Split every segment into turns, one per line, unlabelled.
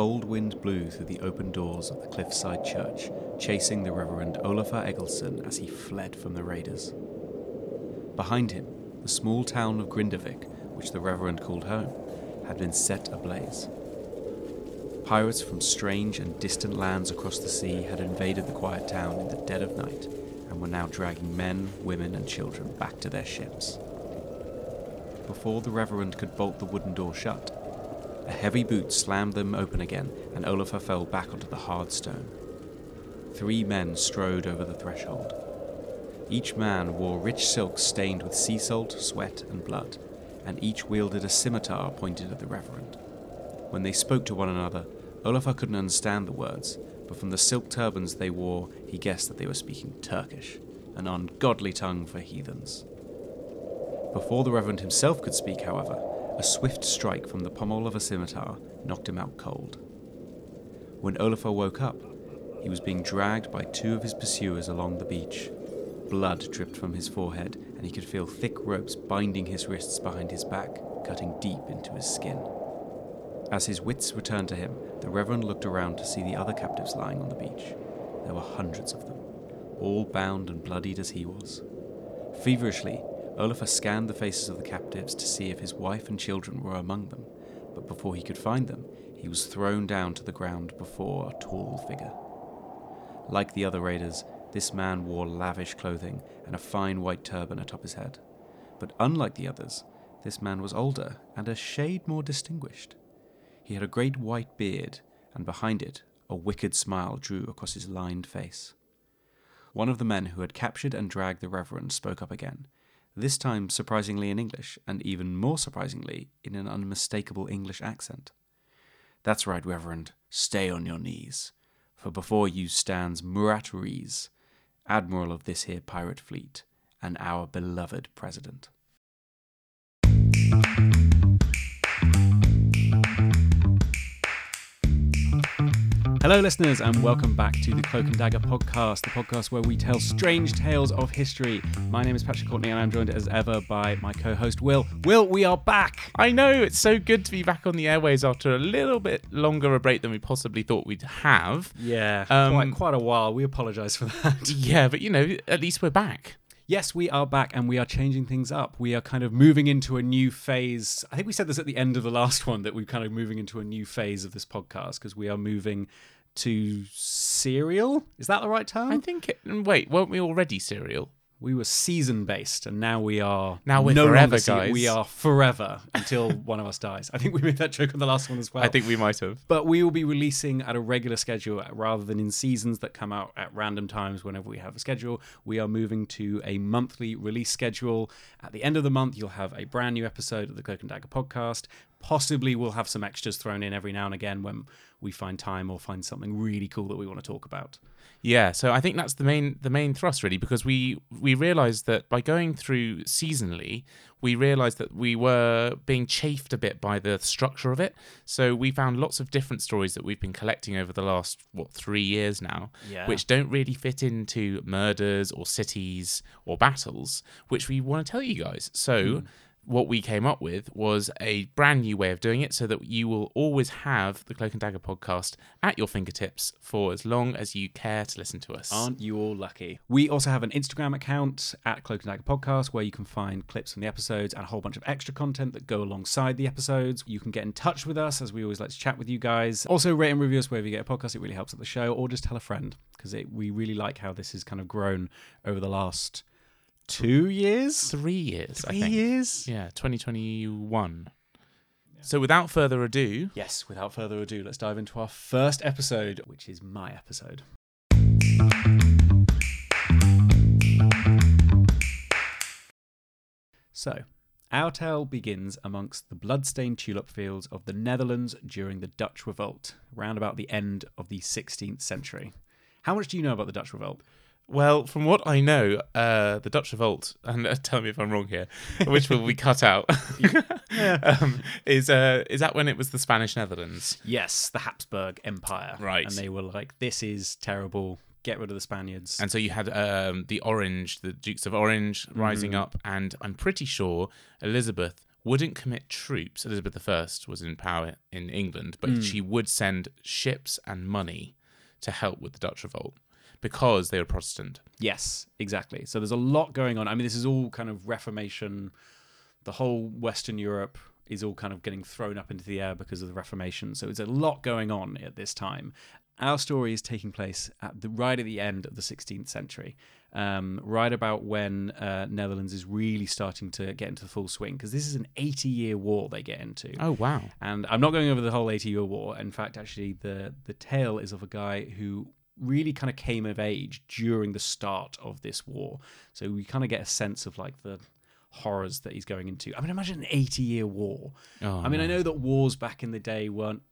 cold wind blew through the open doors of the cliffside church, chasing the Reverend Olafur Egilsson as he fled from the raiders. Behind him, the small town of Grindavik, which the Reverend called home, had been set ablaze. Pirates from strange and distant lands across the sea had invaded the quiet town in the dead of night and were now dragging men, women, and children back to their ships. Before the Reverend could bolt the wooden door shut, a heavy boot slammed them open again, and Olafur fell back onto the hard stone. Three men strode over the threshold. Each man wore rich silk stained with sea salt, sweat, and blood, and each wielded a scimitar pointed at the Reverend. When they spoke to one another, Olafur couldn't understand the words, but from the silk turbans they wore, he guessed that they were speaking Turkish, an ungodly tongue for heathens. Before the Reverend himself could speak, however, a swift strike from the pommel of a scimitar knocked him out cold. When Olafur woke up, he was being dragged by two of his pursuers along the beach. Blood dripped from his forehead, and he could feel thick ropes binding his wrists behind his back, cutting deep into his skin. As his wits returned to him, the Reverend looked around to see the other captives lying on the beach. There were hundreds of them, all bound and bloodied as he was. Feverishly, Olafur scanned the faces of the captives to see if his wife and children were among them, but before he could find them, he was thrown down to the ground before a tall figure. Like the other raiders, this man wore lavish clothing and a fine white turban atop his head. But unlike the others, this man was older and a shade more distinguished. He had a great white beard, and behind it, a wicked smile drew across his lined face. One of the men who had captured and dragged the Reverend spoke up again, this time surprisingly in English, and even more surprisingly in an unmistakable English accent. That's right, Reverend, stay on your knees, for before you stands Murat Reis, Admiral of this here pirate fleet, and our beloved President. Hello, listeners, and welcome back to the Cloak and Dagger podcast, the podcast where we tell strange tales of history. My name is Patrick Courtney, and I'm joined as ever by my co host, Will. Will, we are back!
I know, it's so good to be back on the airways after a little bit longer a break than we possibly thought we'd have.
Yeah,
Um,
quite, quite a while. We apologise for that.
Yeah, but you know, at least we're back.
Yes, we are back and we are changing things up. We are kind of moving into a new phase. I think we said this at the end of the last one that we're kind of moving into a new phase of this podcast because we are moving to serial. Is that the right term?
I think. It, wait, weren't we already serial?
We were season based and now we are
Now we're
no
forever, guys.
We are forever until one of us dies. I think we made that joke on the last one as well.
I think we might have.
But we will be releasing at a regular schedule uh, rather than in seasons that come out at random times whenever we have a schedule. We are moving to a monthly release schedule. At the end of the month, you'll have a brand new episode of the Cloak and Dagger podcast. Possibly we'll have some extras thrown in every now and again when we find time or find something really cool that we want to talk about.
Yeah, so I think that's the main the main thrust really because we we realized that by going through seasonally, we realized that we were being chafed a bit by the structure of it. So we found lots of different stories that we've been collecting over the last what 3 years now,
Yeah.
which don't really fit into murders or cities or battles, which we want to tell you guys. So hmm. What we came up with was a brand new way of doing it so that you will always have the Cloak and Dagger podcast at your fingertips for as long as you care to listen to us.
Aren't you all lucky? We also have an Instagram account at Cloak and Dagger Podcast where you can find clips from the episodes and a whole bunch of extra content that go alongside the episodes. You can get in touch with us as we always like to chat with you guys. Also, rate and review us wherever you get a podcast. It really helps at the show, or just tell a friend because we really like how this has kind of grown over the last two years.
Three years, I
Three years?
Yeah, 2021. So without further ado,
Yes, without further ado, let's dive into our first episode, which is my episode. So, our tale begins amongst the blood-stained tulip fields of the Netherlands during the Dutch Revolt, round about the end of the 16th century. How much do you know about the Dutch Revolt?
Well, from what I know, uh, the Dutch Revolt, and uh, tell me if I'm wrong here, which will be cut out, um, is uh, is that when it was the Spanish Netherlands?
Yes, the Habsburg Empire.
Right.
And they were like, this is terrible. Get rid of the Spaniards.
And so you had um, the Orange, the Dukes of Orange rising
Mm-hmm.
up, and I'm pretty sure Elizabeth wouldn't commit troops. Elizabeth I was in power in England, but she would send ships and money to help with the Dutch revolt because they were Protestant.
Yes, exactly. So there's a lot going on. I mean, this is all kind of Reformation. The whole Western Europe is all kind of getting thrown up into the air because of the Reformation. So it's a lot going on at this time. Our story is taking place at the right at the end of the 16th century, um, right about when uh, Netherlands is really starting to get into the full swing. Because this is an 80-year war they get into.
Oh wow!
And I'm not going over the whole 80 year war. In fact, actually, the, the tale is of a guy who really kind of came of age during the start of this war. So we kind of get a sense of like the horrors that he's going into. I mean, imagine an 80 year war.
Oh,
I mean, I know that wars back in the day weren't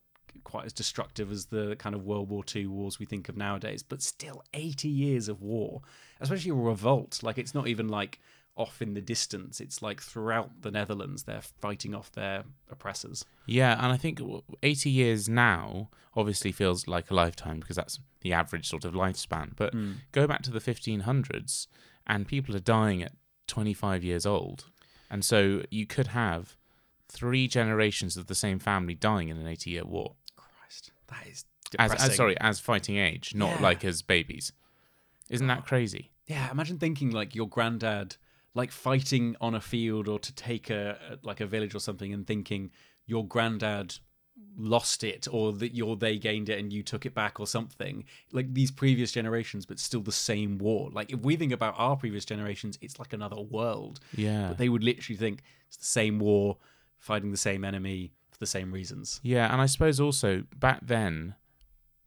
quite as destructive as the kind of World War II wars we think of nowadays, but still 80 years of war, especially a revolt. Like, it's not even like off in the distance. It's like throughout the Netherlands, they're fighting off their oppressors.
Yeah, and I think 80 years now obviously feels like a lifetime because that's the average sort of lifespan. But hmm. go back to the 1500s and people are dying at 25 years old. And so you could have three generations of the same family dying in an 80 year war.
Christ, that is
As, as sorry, as fighting age, not
Yeah.
like as babies. Isn't that crazy?
Yeah, imagine thinking like your granddad, like fighting on a field or to take a like a village or something, and thinking your granddad lost it or that your they gained it and you took it back or something. Like these previous generations but still the same war. Like if we think about our previous generations it's like another world.
Yeah.
but they would literally think it's the same war fighting the same enemy for the same reasons.
Yeah, and I suppose also back then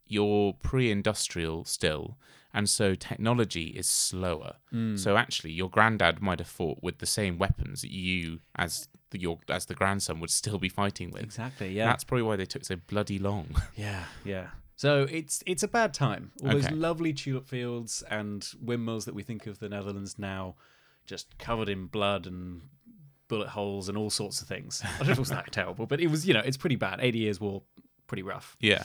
you're pre-industrial still, and so technology is slower.
Hmm.
So actually, your granddad might have fought with the same weapons that you, as the, your as the grandson, would still be fighting with.
exactly yeah
That's probably why they took so bloody long.
Yeah, yeah. So it's it's a bad time. All those lovely tulip fields and windmills that we think of the Netherlands now, just covered in blood and bullet holes and all sorts of things. I don't know if it was that terrible, but it was you know it's pretty bad. Eighty years war, pretty rough.
yeah.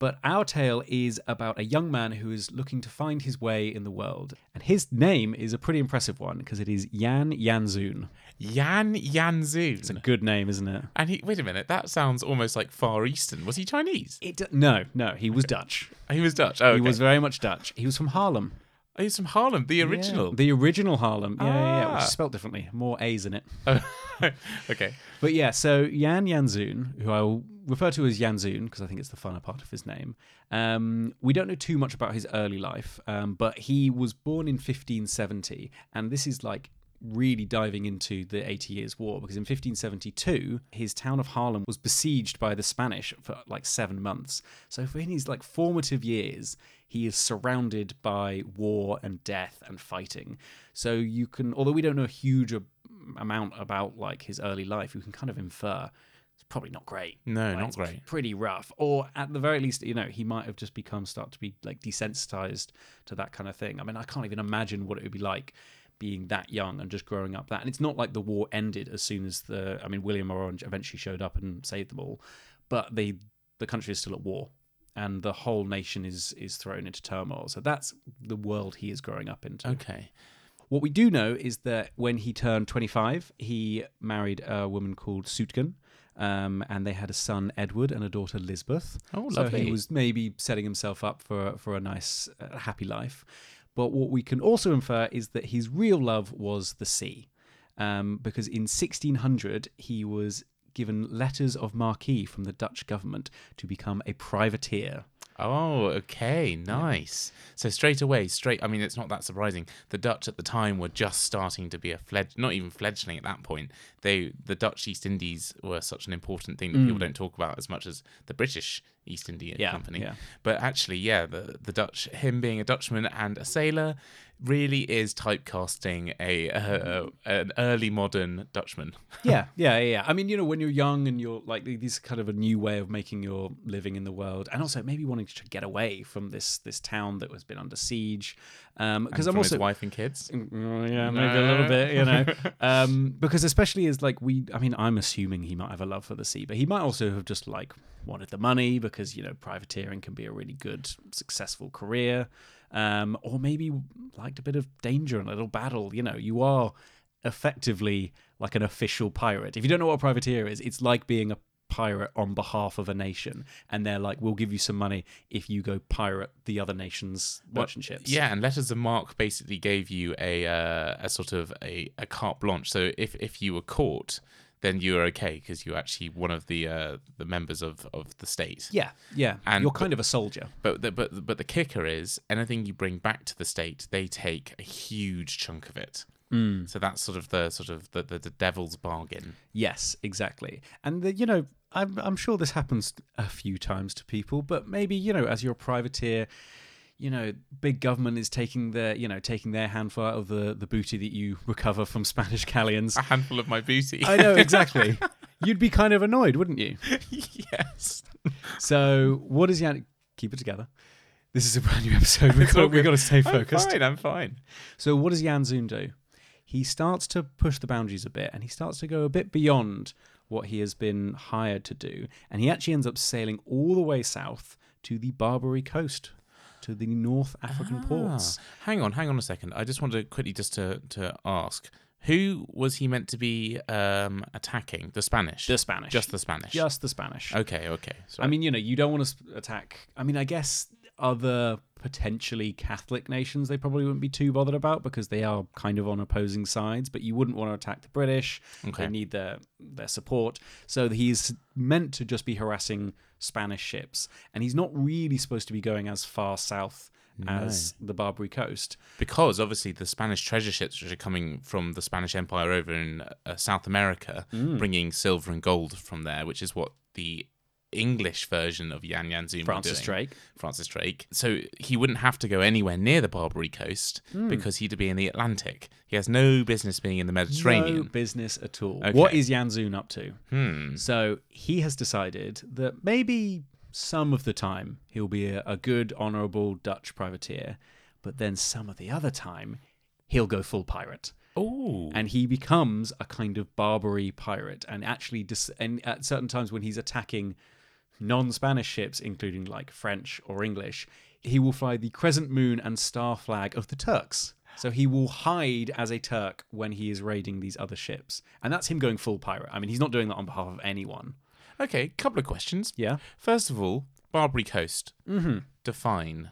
But our tale is about a young man who is looking to find his way in the world, and his name is a pretty impressive one because it is Jan Janszoon.
Yan
It's a good name, isn't it?
And he wait a minute, that sounds almost like Far Eastern. Was he Chinese?
It no, no, he was Dutch.
He was Dutch. Oh,
He was very much Dutch. He was from Haarlem.
Oh, he's from Haarlem, the
Yeah,
original.
the original Haarlem. Yeah, yeah, yeah, which
Ah.
is spelled differently. More A's in it.
Oh, okay.
But yeah, so Jan Janszoon, who I'll refer to as Janszoon because I think it's the funner part of his name. Um, we don't know too much about his early life, um, but he was born in 1570, and this is like really diving into the 80 Years' War because in 1572, his town of Haarlem was besieged by the Spanish for like seven months. So for in his like formative years, he is surrounded by war and death and fighting. So you can, although we don't know a huge amount about like his early life, you can kind of infer it's probably not great.
No, not
it's
great.
Pretty rough. Or at the very least, you know, he might have just become start to be like desensitized to that kind of thing. I mean, I can't even imagine what it would be like being that young and just growing up that. And it's not like the war ended as soon as the I mean, William Orange eventually showed up and saved them all, but the the country is still at war. And the whole nation is is thrown into turmoil. So that's the world he is growing up into.
Okay.
What we do know is that when he turned 25, he married a woman called Soutgen, um, and they had a son, Edward, and a daughter, Lisbeth.
Oh,
So he was maybe setting himself up for for a nice, uh, happy life. But what we can also infer is that his real love was the sea, um, because in 1600 he was given letters of marque from the Dutch government to become a privateer.
Oh, okay, nice. So straight away, straight. I mean, it's not that surprising. The Dutch at the time were just starting to be a fled, not even fledgling at that point. They, the Dutch East Indies, were such an important thing that people mm. don't talk about as much as the British East India
Yeah,
Company.
yeah.
But actually, yeah, the the Dutch, him being a Dutchman and a sailor, really is typecasting a, uh an early modern Dutchman.
yeah, yeah, yeah, yeah. I mean, you know, when you're young and you're like this is kind of a new way of making your living in the world, and also maybe wanting to get away from this this town that has been under siege. Um, because
And
I'm also
wife and kids.
Mm, yeah, maybe a little bit, you know. um, because especially as like we, I mean, I'm assuming he might have a love for the sea, but he might also have just like wanted the money because you know privateering can be a really good, successful career, um, or maybe liked a bit of danger and a little battle. You know, you are effectively like an official pirate. If you don't know what a privateer is, it's like being a pirate on behalf of a nation, and they're like, "We'll give you some money if you go pirate the other nation's merchant ships."
Yeah, and letters of marque basically gave you a uh, a sort of a, a carte blanche. So if if you were caught, then you were okay because you're actually one of the uh, the members of, of the state.
yeah, yeah.
And-
You're kind of a soldier.
But the, but but the kicker is anything you bring back to the state, they take a huge chunk of it.
Hmm.
So that's sort of the sort of the, the, the devil's bargain.
Yes, exactly. And the, you know, I'm I'm sure this happens a few times to people, but maybe you know, as you're a privateer, you know, big government is taking their you know taking their handful out of the the booty that you recover from Spanish galleons.
A handful of my booty.
I know exactly. You'd be kind of annoyed, wouldn't you?
yes.
So, what does Jan? Keep it together. This is a brand new episode. We've got, we've got to stay focused.
I'm fine. I'm fine.
So, what does Jan Zoon do? He starts to push the boundaries a bit and he starts to go a bit beyond what he has been hired to do. And he actually ends up sailing all the way south to the Barbary coast, to the North African ports.
Ah, hang on, hang on a second. I just wanted to quickly just to to ask who was he meant to be um, attacking? The Spanish.
The Spanish.
Just the Spanish.
Just the Spanish.
Okay. Okay. So
I mean, you know, you don't want to attack. I mean, I guess other potentially Catholic nations they probably wouldn't be too bothered about because they are kind of on opposing sides. But you wouldn't want to attack the British.
Okay.
They need their their support. So he's meant to just be harassing Spanish ships, and he's not really supposed to be going as far south as the Barbary coast.
because obviously the Spanish treasure ships, which are coming from the Spanish Empire over in uh, South America,
Mm.
bringing silver and gold from there, which is what the English version of Yan Yan Zoom
Francis. Drake.
Francis Drake. So he wouldn't have to go anywhere near the Barbary coast
Hmm.
because he'd be in the Atlantic. He has no business being in the Mediterranean.
No business at all.
Okay.
What is Janszoon up to?
Hmm.
So he has decided that maybe some of the time he'll be a, a good, honourable Dutch privateer, but then some of the other time he'll go full pirate.
Oh.
And he becomes a kind of Barbary pirate, and actually, dis- and at certain times when he's attacking non-Spanish ships, including like French or English, he will fly the crescent moon and star flag of the Turks. So he will hide as a Turk when he is raiding these other ships, and that's him going full pirate. I mean, he's not doing that on behalf of anyone.
Okay, couple of questions.
Yeah.
First of all, Barbary Coast. Mm-hmm. Define.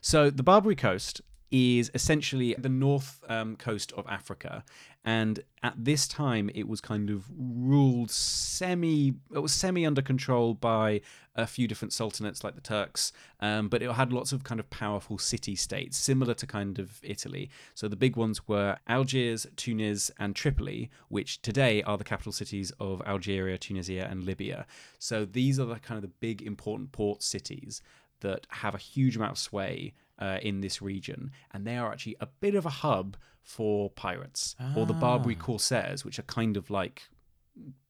So the Barbary Coast is essentially the north um, coast of Africa, and at this time it was kind of ruled semi. It was semi under control by a few different sultanates like the Turks, um, but it had lots of kind of powerful city states, similar to kind of Italy. So the big ones were Algiers, Tunis, and Tripoli, which today are the capital cities of Algeria, Tunisia, and Libya. So these are the kind of the big important port cities that have a huge amount of sway uh, in this region, and they are actually a bit of a hub for pirates or the Barbary Corsairs, which are kind of like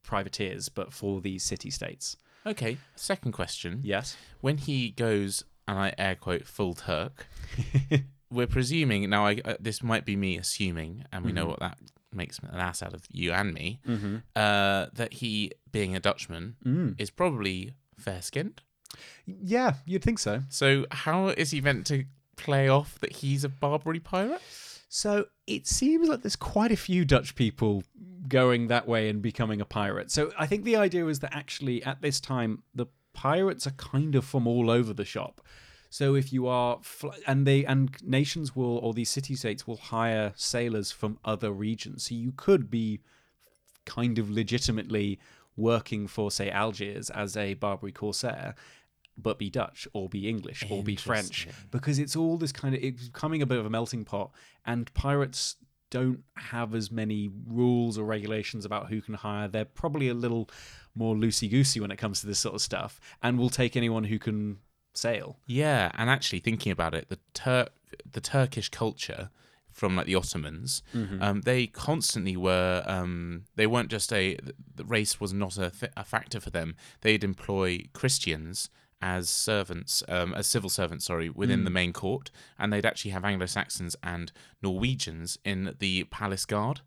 privateers but for these city states.
Okay, second question.
Yes.
When he goes, and I air quote, full Turk, we're presuming, now I, uh, this might be me assuming, and we know what that makes an ass out of you and me, uh, that he, being a Dutchman, is probably fair skinned.
Yeah, you'd think so.
So, how is he meant to play off that he's a Barbary pirate?
So it seems like there's quite a few Dutch people going that way and becoming a pirate. So I think the idea is that actually at this time the pirates are kind of from all over the shop. So if you are, fl- and they and nations will or these city states will hire sailors from other regions. So you could be kind of legitimately working for say Algiers as a Barbary corsair but be Dutch or be English or be French because it's all this kind of it's becoming a bit of a melting pot and pirates don't have as many rules or regulations about who can hire they're probably a little more loosey goosey when it comes to this sort of stuff and will take anyone who can sail
Yeah, and actually thinking about it, the Tur- the Turkish culture from like the Ottomans, um, they constantly were. Um, they weren't just a the race was not a, th- a factor for them. They'd employ Christians as servants, um, as civil servants, sorry, within the main court, and they'd actually have Anglo Saxons and Norwegians in the palace guard.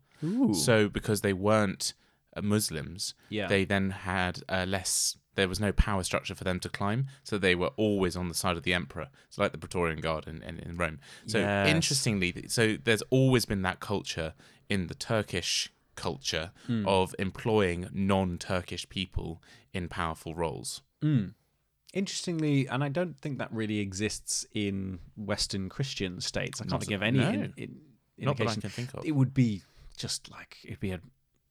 So because they weren't uh, Muslims,
Yeah.
they then had uh, less. There was no power structure for them to climb, so they were always on the side of the emperor. It's like the Praetorian Guard in, in, in Rome. So
Yes.
interestingly, so there's always been that culture in the Turkish culture
Hmm.
of employing non-Turkish people in powerful roles.
Interestingly, and I don't think that really exists in Western Christian states. I can't
Not-
think of any
no.
in, in,
Not that I can think of.
It would be just like it'd be a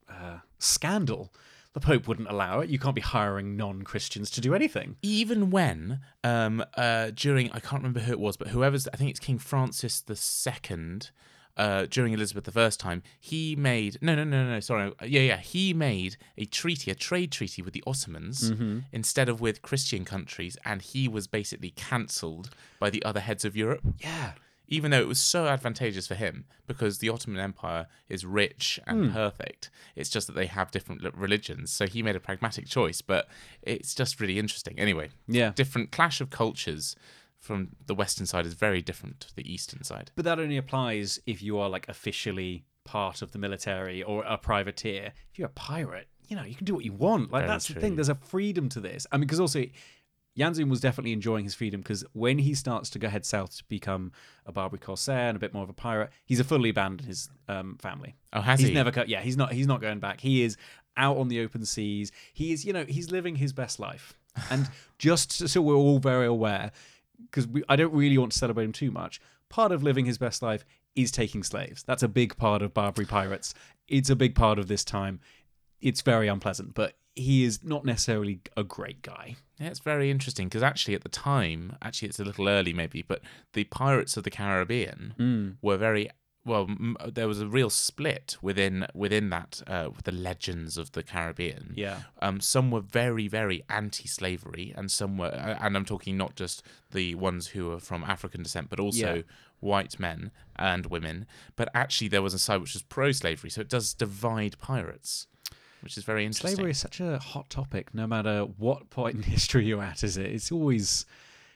uh, scandal. The Pope wouldn't allow it. You can't be hiring non-Christians to do anything.
even when um uh during I can't remember who it was, but whoever's I think it's King Francis the second. Uh, during Elizabeth the first time, he made no, no, no, no. Sorry, uh, yeah, yeah. He made a treaty, a trade treaty with the Ottomans mm-hmm. instead of with Christian countries, and he was basically cancelled by the other heads of Europe.
Yeah.
Even though it was so advantageous for him, because the Ottoman Empire is rich and hmm. perfect. It's just that they have different religions, so he made a pragmatic choice. But it's just really interesting. Anyway,
Yeah.
different clash of cultures from the western side is very different to the eastern side.
But that only applies if you are like officially part of the military or a privateer. If you're a pirate, you know, you can do what you want. Like
Very
that's the thing. There's a freedom to this. I mean, because also Janszoon was definitely enjoying his freedom because when he starts to go head south to become a Barbary corsair and a bit more of a pirate, he's a fully abandoned his um, family.
Oh, has
he's
he?
never cut. Yeah, he's not. He's not going back. He is out on the open seas. He is, you know, he's living his best life. And just so we're all very aware, because I don't really want to celebrate him too much. Part of living his best life is taking slaves. That's a big part of Barbary pirates. It's a big part of this time. It's very unpleasant, but he is not necessarily a great guy.
Yeah, it's very interesting because actually at the time, actually it's a little early maybe, but the Pirates of the Caribbean
Mm.
were very well. M- there was a real split within within that uh, with the legends of the Caribbean.
Yeah.
Um, some were very, very anti-slavery, and some were, uh, and I'm talking not just the ones who are from African descent, but also
Yeah.
white men and women. But actually, there was a side which was pro-slavery, so it does divide pirates, which is very interesting.
Slavery is such a hot topic, no matter what point in history you're at. Is it? It's always,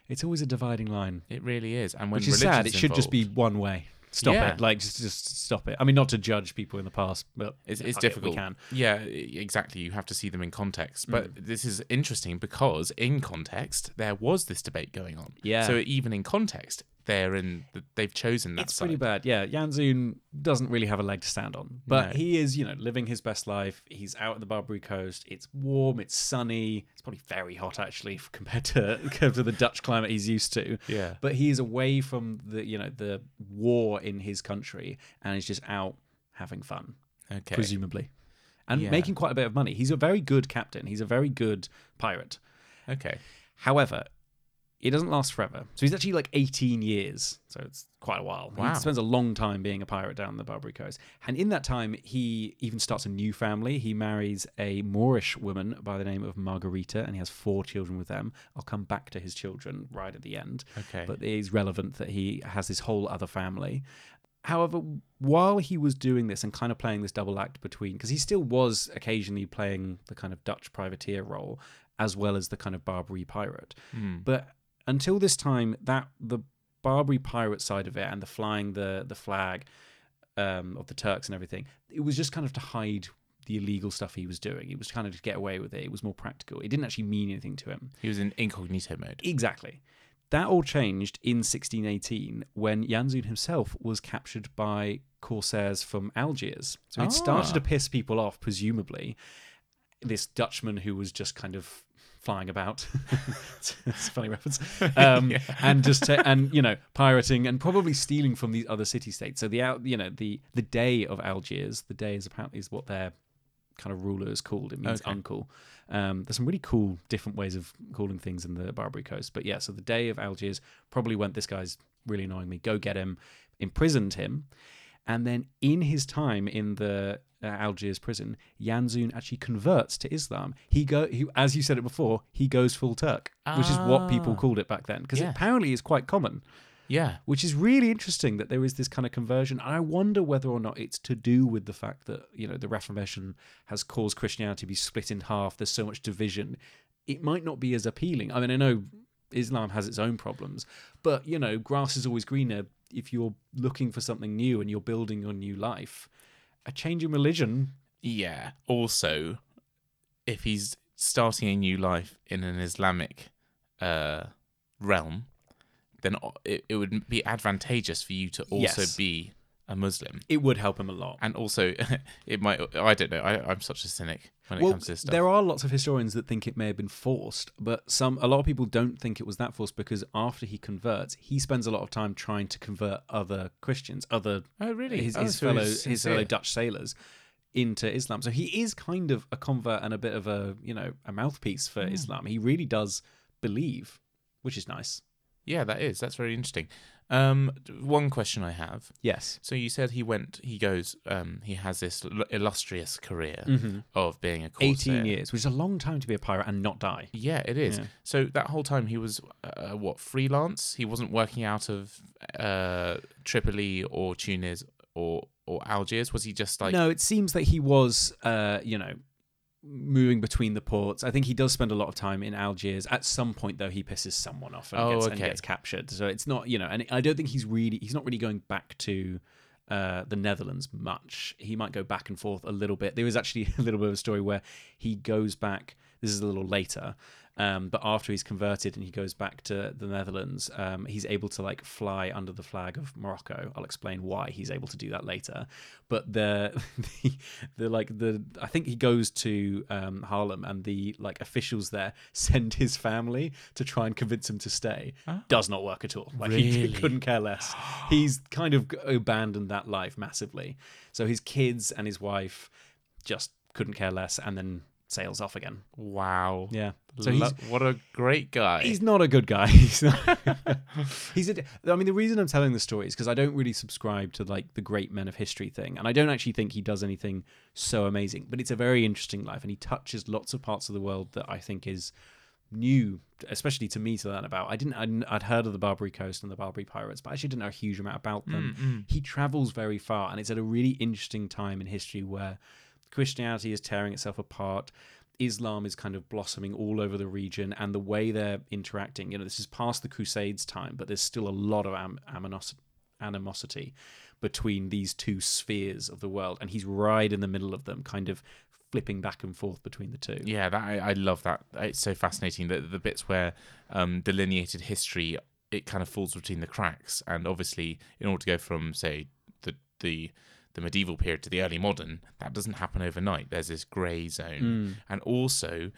it's always a dividing line.
It really is, and when
which is sad. It should just be one way. Stop
Yeah.
it. Like just, just stop it. I mean, not to judge people in the past, but
It's, it's
it,
difficult. Yeah, exactly. You have to see them in context. But
Mm.
this is interesting because in context there was this debate going on.
Yeah.
So even in context, they're in. They've chosen that
It's
side.
pretty bad. Yeah, Janszoon doesn't really have a leg to stand on, but
No.
he is, you know, living his best life. He's out at the Barbary coast. It's warm. It's sunny. It's probably very hot actually compared to compared to the Dutch climate he's used to.
Yeah.
But he is away from the, you know, the war in his country, and he's just out having fun.
Okay.
presumably, and
Yeah.
making quite a bit of money. He's a very good captain. He's a very good pirate.
Okay.
However, it doesn't last forever. So he's actually like 18 years. So it's quite a while.
Wow.
He spends a long time being a pirate down the Barbary Coast. And in that time, he even starts a new family. He marries a Moorish woman by the name of Margarita, and he has four children with them. I'll come back to his children right at the end.
Okay.
But it is relevant that he has this whole other family. However, while he was doing this and kind of playing this double act between, because he still was occasionally playing the kind of Dutch privateer role as well as the kind of Barbary pirate.
Hmm.
But until this time, that the Barbary pirate side of it and the flying the the flag um, of the Turks and everything, it was just kind of to hide the illegal stuff he was doing. It was kind of to get away with it. It was more practical. It didn't actually mean anything to him.
He was in incognito mode.
Exactly. That all changed in 1618 when Janszoon himself was captured by corsairs from Algiers. So he'd started
Ah.
to piss people off, presumably. This Dutchman who was just kind of flying about. it's a funny reference. Um,
Yeah.
And just and you know pirating and probably stealing from these other city states. So the out you know the the dey of Algiers, the dey is apparently is what their kind of ruler is called. It means
Okay.
uncle. Um, there's some really cool different ways of calling things in the Barbary Coast. But yeah, so the dey of Algiers probably went, this guy's really annoying me, go get him, imprisoned him. And then in his time in the uh, Algiers prison, Janszoon actually converts to Islam. He go, he, as you said it before, he goes full Turk, which is what people
Ah.
called it back then, because apparently it's quite common
Yeah.
which is really interesting that there is this kind of conversion. And I wonder whether or not it's to do with the fact that, you know, the Reformation has caused Christianity to be split in half. There's so much division. It might not be as appealing. I mean, I know Islam has its own problems, but, you know, grass is always greener. If you're looking for something new and you're building your new life, a change in religion
Yeah. Also, if he's starting a new life in an Islamic uh, realm, then it, it would be advantageous for you to also
Yes.
be a Muslim.
It would help him a lot.
And also, it might. I don't know. I, I'm such a cynic when it comes to this stuff.
there are lots of historians that think it may have been forced, but some a lot of people don't think it was that forced because after he converts, he spends a lot of time trying to convert other Christians, other
oh, really?
his,
Oh,
his
so
fellow his fellow. Dutch sailors into Islam. So he is kind of a convert and a bit of a you know a mouthpiece
Hmm.
for Islam. He really does believe, which is nice.
Yeah, that is. That's very interesting. Um, one question I have.
Yes.
So you said he went. He goes. Um, he has this l- illustrious career
Mhm.
of being a corsair.
18 years, which is a long time to be a pirate and not die.
Yeah, it is.
Yeah.
So that whole time he was uh, what freelance? He wasn't working out of uh, Tripoli or Tunis or or Algiers. Was he just like?
no, it seems that he was, uh, you know, moving between the ports. I think he does spend a lot of time in Algiers. At some point, though, he pisses someone off and,
Oh,
gets, and gets captured. So it's not, you know, and I don't think he's really, he's not really going back to uh, the Netherlands much. He might go back and forth a little bit. There was actually a little bit of a story where he goes back. This is a little later. Um, but after he's converted and he goes back to the Netherlands, um, he's able to like fly under the flag of Morocco. I'll explain why he's able to do that later. But the the, the like the I think he goes to um, Haarlem and the like officials there send his family to try and convince him to stay.
Oh.
Does not work at all. Like he
Really?
couldn't care less. He's kind of abandoned that life massively. So his kids and his wife just couldn't care less, and then sails off again.
Wow.
Yeah. So he's
what a great guy.
He's not a good guy. He's not. he's. A, I mean, the reason I'm telling the story is because I don't really subscribe to like the great men of history thing, and I don't actually think he does anything so amazing. But it's a very interesting life, and he touches lots of parts of the world that I think is new, especially to me to learn about. I didn't. I'd, heard of the Barbary Coast and the Barbary pirates, but I actually didn't know a huge amount about them.
Mm,
He travels very far, and it's at a really interesting time in history where Christianity is tearing itself apart. Islam is kind of blossoming all over the region, and the way they're interacting. You know, this is past the Crusades time, but there's still a lot of am- animosity between these two spheres of the world, and he's right in the middle of them, kind of flipping back and forth between the two.
Yeah, that I, I love that. It's so fascinating that the bits where um, delineated history it kind of falls between the cracks, and obviously, in order to go from say the the the medieval period to the early modern, that doesn't happen overnight. There's this grey zone,
Mm.
and also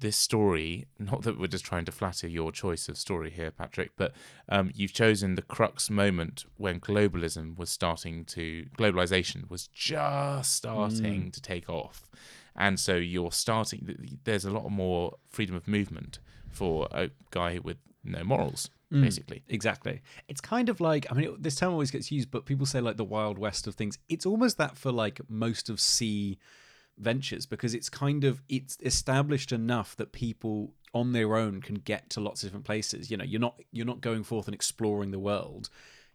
this story. Not that we're just trying to flatter your choice of story here, Patrick, but um, you've chosen the crux moment when globalism was starting to globalization was just starting to take off, and so you're starting. There's a lot more freedom of movement for a guy with no morals,
Mm.
basically.
Exactly. It's kind of like I mean, it, this term always gets used, but people say like the wild west of things. It's almost that for like most of sea ventures because it's kind of it's established enough that people on their own can get to lots of different places. You know, you're not you're not going forth and exploring the world.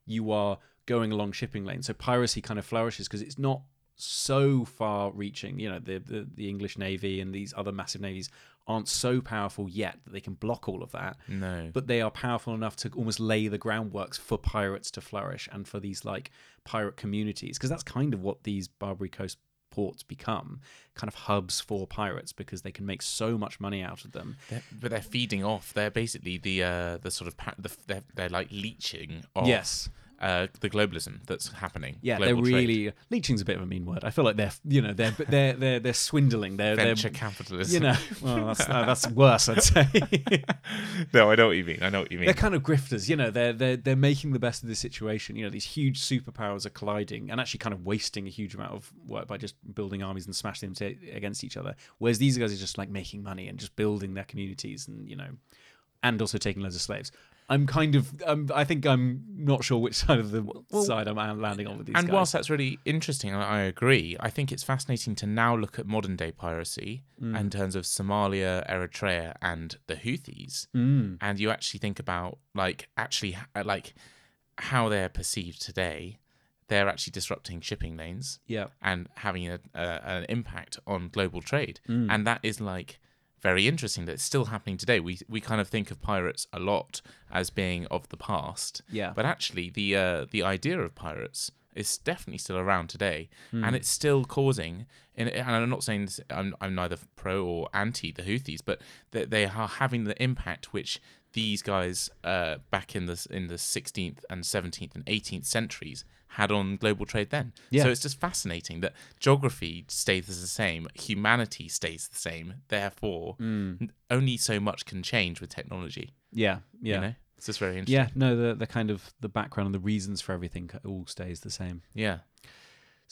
You are going along shipping lanes. So piracy kind of flourishes because it's not so far reaching. You know, the, the the English navy and these other massive navies aren't so powerful yet that they can block all of that.
No,
but they are powerful enough to almost lay the groundworks for pirates to flourish and for these like pirate communities. Because that's kind of what these Barbary Coast ports become kind of hubs for pirates because they can make so much money out of them.
They're, but they're feeding off. They're basically the uh, the sort of pa- the, they're, they're like leeching off
yes
uh, the globalism that's happening.
yeah they're
trade.
really leeching's a bit of a mean word i feel like they're you know they're they're they're, they're swindling they're
venture
they're
capitalism.
you know well that's no, that's worse i'd say
no, I know what you mean. I know what you mean.
they're kind of grifters, you know. They're they're they're making the best of the situation. You know, these huge superpowers are colliding and actually kind of wasting a huge amount of work by just building armies and smashing them to, against each other. Whereas these guys are just like making money and just building their communities and you know, and also taking loads of slaves. I'm kind of, um, I think I'm not sure which side of the side I'm landing on with these
and
guys.
whilst that's really interesting, and I agree, I think it's fascinating to now look at modern day piracy
Mm.
in terms of Somalia, Eritrea, and the Houthis,
Mm.
and you actually think about like actually uh, like how they're perceived today. They're actually disrupting shipping lanes
yeah,
and having a, a, an impact on global trade,
Mm.
and that is like very interesting that it's still happening today. We we kind of think of pirates a lot as being of the past,
yeah,
but actually, the uh, the idea of pirates is definitely still around today,
Hmm.
and it's still causing. And and I'm not saying this, I'm I'm neither pro or anti the Houthis, but they, they are having the impact which these guys uh, back in the in the 16th and 17th and 18th centuries had on global trade then.
Yeah.
So it's just fascinating that geography stays the same, humanity stays the same. Therefore, mm. n- only so much can change with technology.
yeah, yeah.
You know, it's just very interesting.
Yeah, no, the the kind of the background and the reasons for everything all stays the same.
Yeah.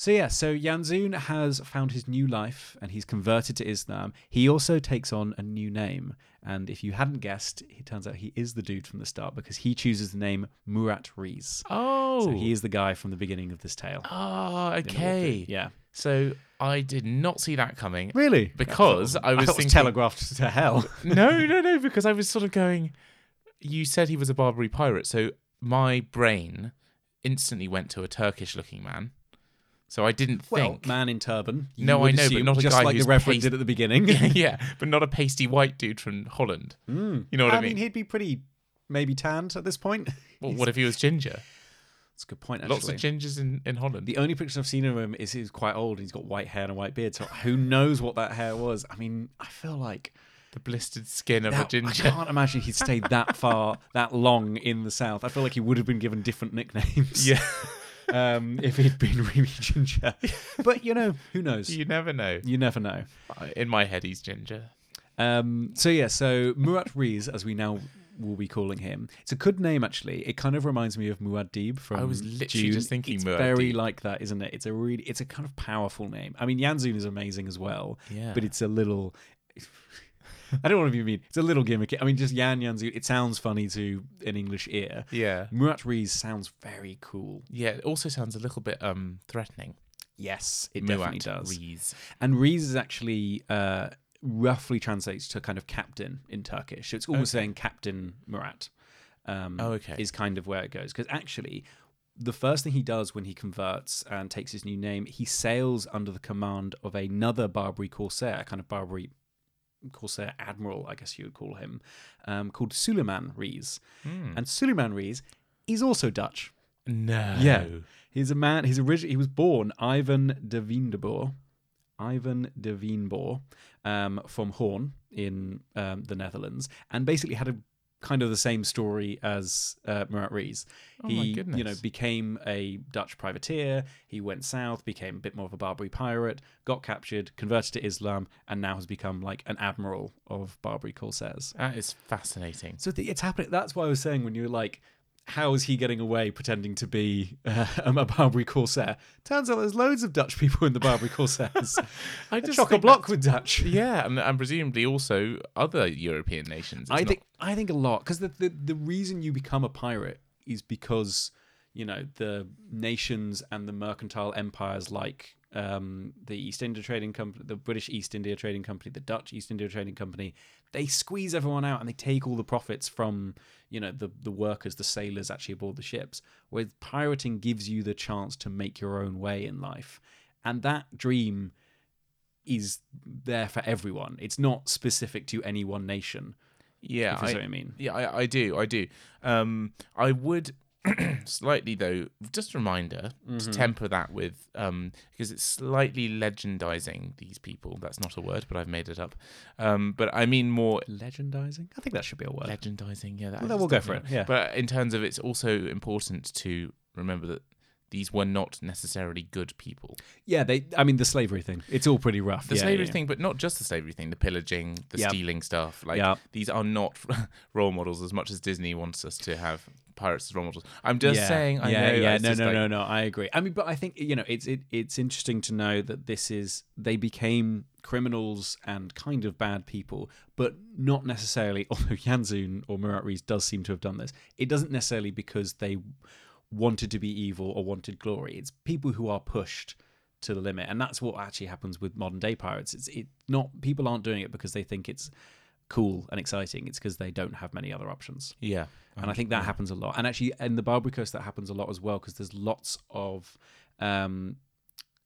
So yeah, so Janszoon has found his new life and he's converted to Islam. He also takes on a new name, and if you hadn't guessed, it turns out he is the dude from the start because he chooses the name Murat Reis.
Oh.
So he oh. is the guy from the beginning of this tale.
Oh, okay.
Yeah.
So I did not see that coming.
Really?
Because I was
thought it
thinking-
telegraphed to hell.
no, no, no, because I was sort of going. You said he was a Barbary pirate, so my brain instantly went to a Turkish-looking man. So I didn't
Well,
think.
man in turban. you
No, I know, but not a
just
guy
like
who's
the Reverend
paste-
did at the beginning.
yeah, but not a pasty white dude from Holland.
Mm.
You know what I, mean?
I mean, he'd be pretty maybe tanned at this point.
Well, what if he was ginger?
That's a good point. Actually,
Lots of gingers in, in Holland.
The only picture I've seen of him is he's quite old and he's got white hair and a white beard. So who knows what that hair was? I mean, I feel like
the blistered skin of a
ginger. I can't imagine he'd stayed that far, that long in the south. I feel like he would have been given different nicknames.
Yeah,
Um, if he'd been really ginger. But you know, who knows?
you never know.
You never know.
In my head, he's ginger.
Um, so yeah, so Murat Reis, as we now will be calling him, it's a good name actually. It kind of reminds me of Muad'Dib from.
I was literally
Dune.
just thinking
it's
Muad'Dib.
very like that, isn't it? It's a really, it's a kind of powerful name. I mean, Janszoon is amazing as well,
Yeah.
but it's a little. I don't want to be mean. It's a little gimmicky. I mean, just Yan Janszoon. It sounds funny to an English ear.
Yeah.
Murat Reis sounds very cool.
Yeah, it also sounds a little bit um threatening.
Yes, it definitely does.
Reis.
And Reis is actually uh, roughly translates to kind of captain in Turkish. So it's almost saying Captain Murat. Um,
Oh, okay.
Is kind of where it goes. Because actually, the first thing he does when he converts and takes his new name, he sails under the command of another Barbary corsair, a kind of Barbary corsair admiral, I guess you would call him, um, called Suleiman Reis.
Hmm.
And Suleiman Reis is also Dutch.
No.
Yeah. He's a man. He's originally he was born Ivan de Veenboer, Ivan de um, from Hoorn in um, the Netherlands, and basically had a kind of the same story as uh, Murat Reis.
Oh
he, you know, became a Dutch privateer. He went south, became a bit more of a Barbary pirate, got captured, converted to Islam, and now has become like an admiral of Barbary corsairs.
That is fascinating.
So th- it's happening. That's why I was saying when you were like, how is he getting away pretending to be uh, a Barbary corsair? Turns out there's loads of Dutch people in the Barbary corsairs.
I just
chock a block with Dutch.
Yeah, and, and presumably also other European nations. It's
I
not-
think I think a lot because the, the the reason you become a pirate is because you know the nations and the mercantile empires like um, the East India Trading Company, the British East India Trading Company, the Dutch East India Trading Company, they squeeze everyone out and they take all the profits from you know the the workers, the sailors actually aboard the ships. Whereas pirating gives you the chance to make your own way in life, and that dream is there for everyone. It's not specific to any one nation.
yeah,
if
I,
what I mean.
Yeah, I, I do. I do. Um, I would slightly though. Just a reminder
Mm-hmm.
to temper that with um, because it's slightly legendizing these people. That's not a word, but I've made it up. Um, but I mean more
Legendizing? I think that should be a word.
legendizing. Yeah, that
Well, we'll go for it, yeah.
But in terms of it's also important to remember that these were not necessarily good people.
yeah, they. I mean, the slavery thing. It's all pretty rough.
The
yeah,
slavery
yeah.
thing, but not just the slavery thing, the pillaging, the
Yep.
stealing stuff. Like
Yep.
these are not role models as much as Disney wants us to have pirates as role models. I'm just
yeah.
saying. I
yeah,
know.
yeah. No, no,
like-
no, no. I agree. I mean, but I think you know, it's it, it's interesting to know that this is they became criminals and kind of bad people, but not necessarily. Although Janszoon or Murat Reis does seem to have done this, it doesn't necessarily because they wanted to be evil or wanted glory. It's people who are pushed to the limit, and that's what actually happens with modern day pirates. It's it not people aren't doing it because they think it's cool and exciting. It's because they don't have many other options.
Yeah,
and I think that happens a lot. And actually, in the Barbary Coast, that happens a lot as well because there's lots of, um,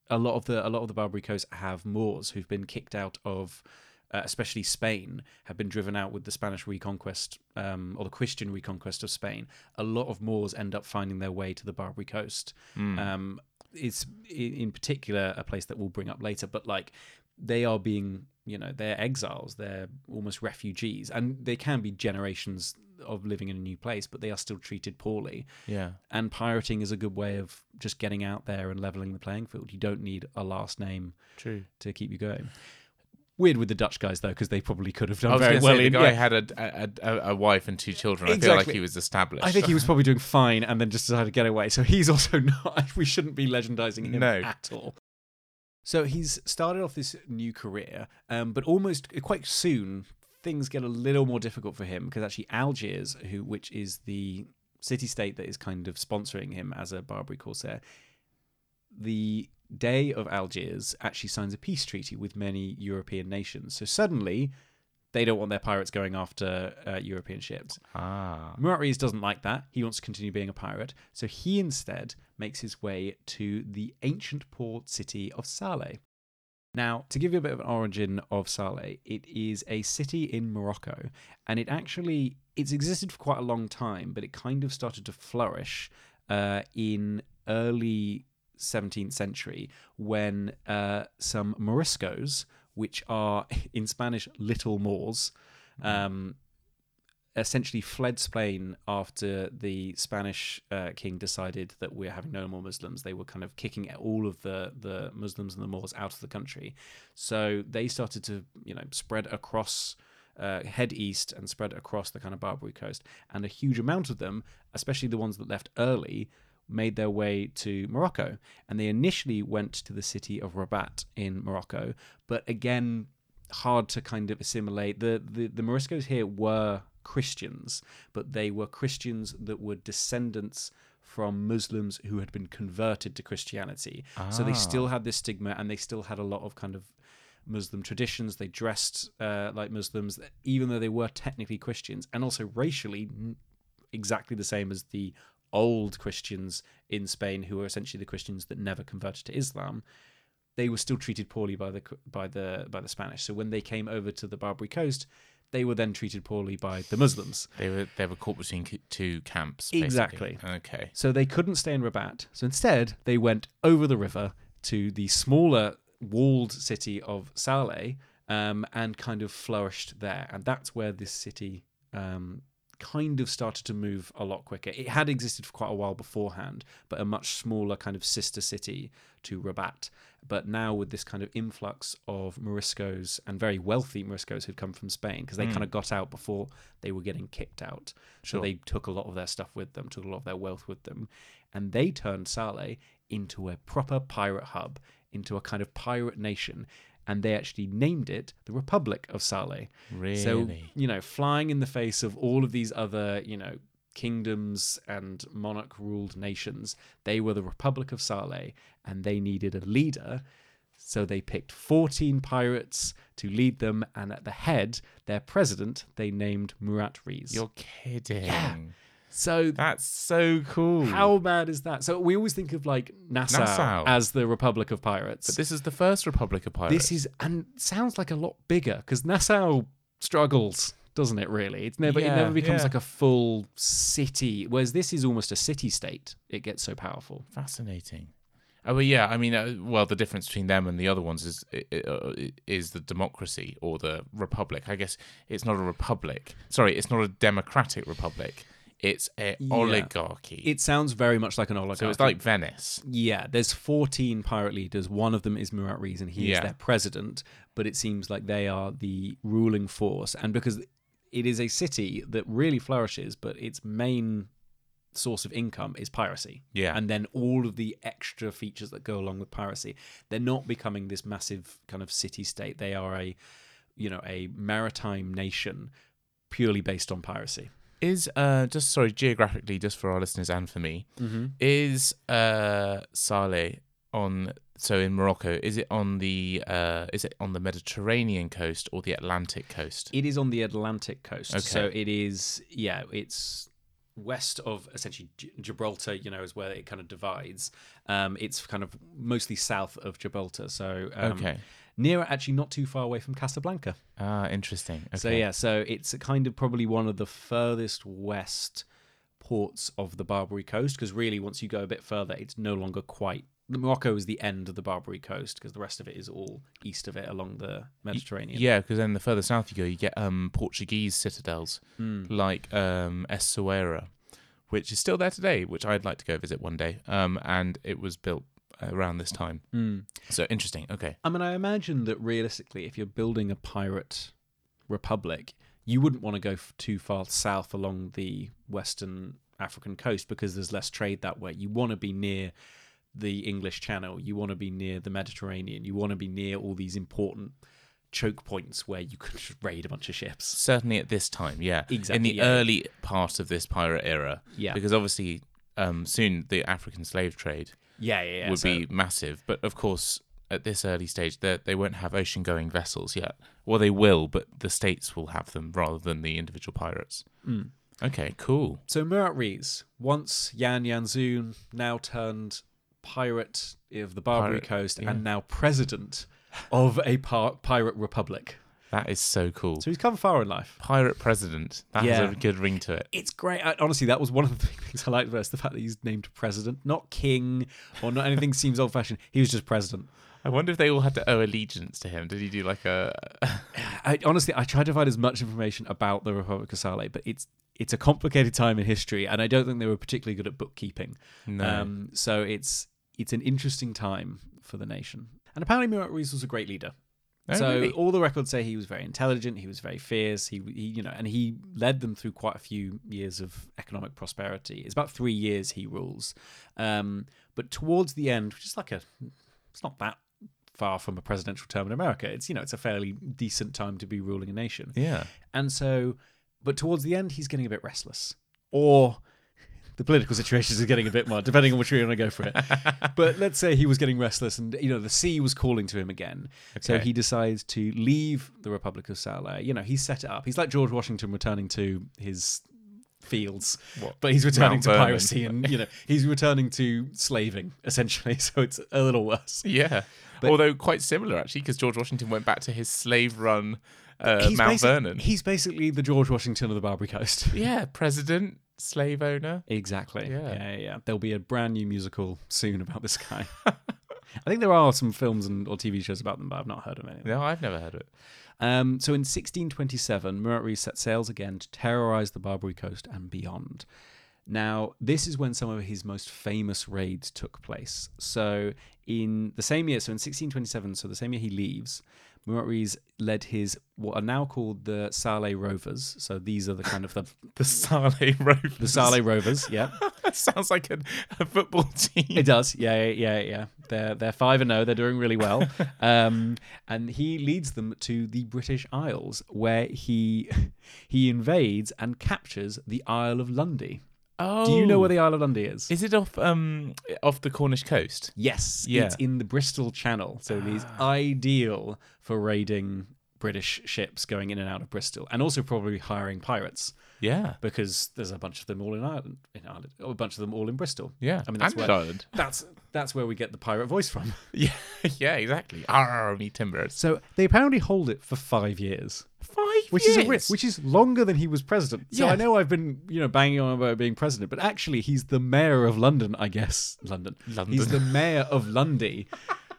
a lot of the a lot of the Barbary Coast have Moors who've been kicked out of uh, especially Spain, have been driven out with the Spanish reconquest um, or the Christian reconquest of Spain, a lot of Moors end up finding their way to the Barbary coast. Um, it's in particular a place that we'll bring up later, but like they are being, you know, they're exiles, they're almost refugees, and they can be generations of living in a new place, but they are still treated poorly.
Yeah.
And pirating is a good way of just getting out there and leveling the playing field. You don't need a last name
True.
to keep you going. Weird with the Dutch guys though, because they probably could have done very well.
say the guy
yeah.
had a, a, a, a wife and two children. I feel like he was established.
I think he was probably doing fine and then just decided to get away. So he's also not. We shouldn't be legendizing him
No.
at all. So he's started off this new career, um, but almost quite soon things get a little more difficult for him because actually Algiers, who which is the city state that is kind of sponsoring him as a Barbary corsair, the dey of Algiers actually signs a peace treaty with many European nations. So suddenly. They don't want their pirates going after uh, European ships.
ah.
Murat Reis doesn't like that. He wants to continue being a pirate. So he instead makes his way to the ancient port city of Saleh. Now, to give you a bit of an origin of Saleh, it is a city in Morocco, and it actually it's existed for quite a long time, but it kind of started to flourish uh, in early 17th century when uh, some Moriscos, which are in Spanish little Moors, um, essentially fled Spain after the Spanish uh, king decided that we're having no more Muslims. They were kind of kicking all of the the Muslims and the Moors out of the country. So they started to you know spread across. Uh, head east and spread across the kind of Barbary coast, and a huge amount of them, especially the ones that left early, made their way to Morocco. And they initially went to the city of Rabat in Morocco, but again, hard to kind of assimilate. The, the, the Moriscos here were Christians, but they were Christians that were descendants from Muslims who had been converted to Christianity. So they still had this stigma and they still had a lot of kind of Muslim traditions. They dressed uh, like Muslims, even though they were technically Christians, and also racially exactly the same as the old Christians in Spain, who were essentially the Christians that never converted to Islam. They were still treated poorly by the by the by the Spanish. So when they came over to the Barbary coast, they were then treated poorly by the Muslims.
They were they were caught between two camps. basically.
Exactly.
Okay.
So they couldn't stay in Rabat. So instead, they went over the river to the smaller walled city of Saleh um, and kind of flourished there. And that's where this city um, kind of started to move a lot quicker. It had existed for quite a while beforehand, but a much smaller kind of sister city to Rabat. But now with this kind of influx of Moriscos and very wealthy Moriscos who'd come from Spain because they hmm. kind of got out before they were getting kicked out. So they took a lot of their stuff with them, took a lot of their wealth with them, and they turned Saleh into a proper pirate hub, into a kind of pirate nation. And they actually named it the Republic of Saleh.
Really?
So, you know, flying in the face of all of these other, you know, kingdoms and monarch ruled nations, they were the Republic of Saleh and they needed a leader. So they picked 14 pirates to lead them. And at the head, their president, they named Murat Reis.
You're kidding.
So
That's so cool.
how bad is that? So we always think of like Nassau,
Nassau.
as the Republic of Pirates.
But this is the first Republic of Pirates.
This is and sounds like a lot bigger because Nassau struggles, doesn't it? Really, it's never it never becomes
yeah.
like a full city. Whereas this is almost a city state. It gets so powerful.
fascinating. Oh, well, yeah. I mean, uh, well, the difference between them and the other ones is uh, is the democracy or the republic. I guess it's not a republic. Sorry, it's not a democratic republic. It's a
Yeah.
oligarchy.
It sounds very much like an oligarchy.
so it's like Venice.
yeah, there's 14 pirate leaders. One of them is Murat Reis, and he
Yeah.
is their president. But it seems like they are the ruling force, and because it is a city that really flourishes, but its main source of income is piracy.
Yeah.
and then all of the extra features that go along with piracy. They're not becoming this massive kind of city state. They are a, you know, a maritime nation purely based on piracy.
Is uh just sorry geographically, just for our listeners and for me,
Mm-hmm.
is uh Saleh on so in Morocco? Is it on the uh is it on the Mediterranean coast or the Atlantic coast?
It is on the Atlantic coast, so it is. Yeah, it's west of essentially Gibraltar. You know, is where it kind of divides. Um, it's kind of mostly south of Gibraltar. So um,
okay.
Near actually not too far away from Casablanca.
Ah, interesting. Okay.
So yeah, so it's a kind of probably one of the furthest west ports of the Barbary Coast because really once you go a bit further, it's no longer quite. Morocco is the end of the Barbary Coast because the rest of it is all east of it along the Mediterranean.
Yeah, because then the further south you go, you get um, Portuguese citadels
Hmm.
like um, Essaouira, which is still there today, which I'd like to go visit one day. Um, and it was built around this time.
Hmm.
So interesting. Okay.
I mean, I imagine that realistically, if you're building a pirate republic, you wouldn't want to go f- too far south along the western African coast because there's less trade that way. You want to be near the English Channel. You want to be near the Mediterranean. You want to be near all these important choke points where you could raid a bunch of ships.
Certainly at this time, yeah.
Exactly.
In the
yeah.
early part of this pirate era.
Yeah.
Because obviously um, soon the African slave trade
Yeah, yeah, yeah.
would
so-
be massive. But of course, at this early stage, they they won't have ocean going vessels yet. Well, they will, but the states will have them rather than the individual pirates.
Mm.
Okay, cool.
So Murat Reis, once Jan Janszoon, now turned pirate of the Barbary
Pirate,
Coast
yeah.
and now president of a par- pirate republic.
That is so cool.
So he's come far in life.
Pirate president. That
Yeah.
has a good ring to it.
It's great. I, honestly, that was one of the things I liked most the fact that he's named president, not king or not anything seems old fashioned. He was just president.
I wonder if they all had to owe allegiance to him. Did he do like a?
I, honestly, I tried to find as much information about the Republic of Saleh, but it's it's a complicated time in history, and I don't think they were particularly good at bookkeeping.
No.
Um, so it's it's an interesting time for the nation. And apparently, Murat Reis was a great leader.
Oh,
so
really?
all the records say he was very intelligent. He was very fierce. He, he, you know, and he led them through quite a few years of economic prosperity. It's about three years he rules, um, but towards the end, which is like a, it's not that far from a presidential term in America. It's you know, it's a fairly decent time to be ruling a nation.
yeah.
And so, but towards the end, he's getting a bit restless, or the political situations are getting a bit more, depending on which way you want to go for it. but let's say he was getting restless, and you know the sea was calling to him again. So he decides to leave the Republic of Saleh. You know, he's set it up. He's like George Washington returning to his fields,
What?
but he's returning
Mount
to
Vernon.
piracy, and you know he's returning to slaving essentially. So it's a little worse.
Yeah.
But-
Although quite similar actually, because George Washington went back to his slave-run uh, Mount Vernon.
He's basically the George Washington of the Barbary Coast.
Yeah, president, slave owner.
Exactly.
Yeah.
Yeah. yeah. There'll be a brand new musical soon about this guy. I think there are some films and or TV shows about them, but I've not heard of any.
No, I've never heard of it.
Um, so in 1627, Murat set sails again to terrorize the Barbary Coast and beyond. Now, this is when some of his most famous raids took place. So, in the same year, so in 1627, so the same year he leaves, Murat Reis led his what are now called the Sale Rovers. So these are the kind of the
The Saleh Rovers.
the Saleh Rovers. Yeah,
that sounds like a, a football team.
It does, yeah, yeah, yeah, yeah. They're they're five and zero. They're doing really well, um, and he leads them to the British Isles, where he he invades and captures the Isle of Lundy.
Oh,
Do you know where the Isle of Lundy is?
Is it off um off the Cornish coast?
yes,
Yeah.
it's in the Bristol Channel, so it is ideal for raiding British ships going in and out of Bristol, and also probably hiring pirates
Yeah,
because there's a bunch of them all in Ireland, in Ireland, a bunch of them all in Bristol.
yeah.
I mean that's
and
where
Ireland.
that's that's where we get the pirate voice from.
Yeah, yeah, exactly. Arr, me timbers.
So they apparently hold it for five years,
Five
which
years.
is a, ri- which is longer than he was president. So
Yeah.
I know I've been you know banging on about being president, but actually he's the mayor of London, I guess. London.
London.
He's the mayor of Lundy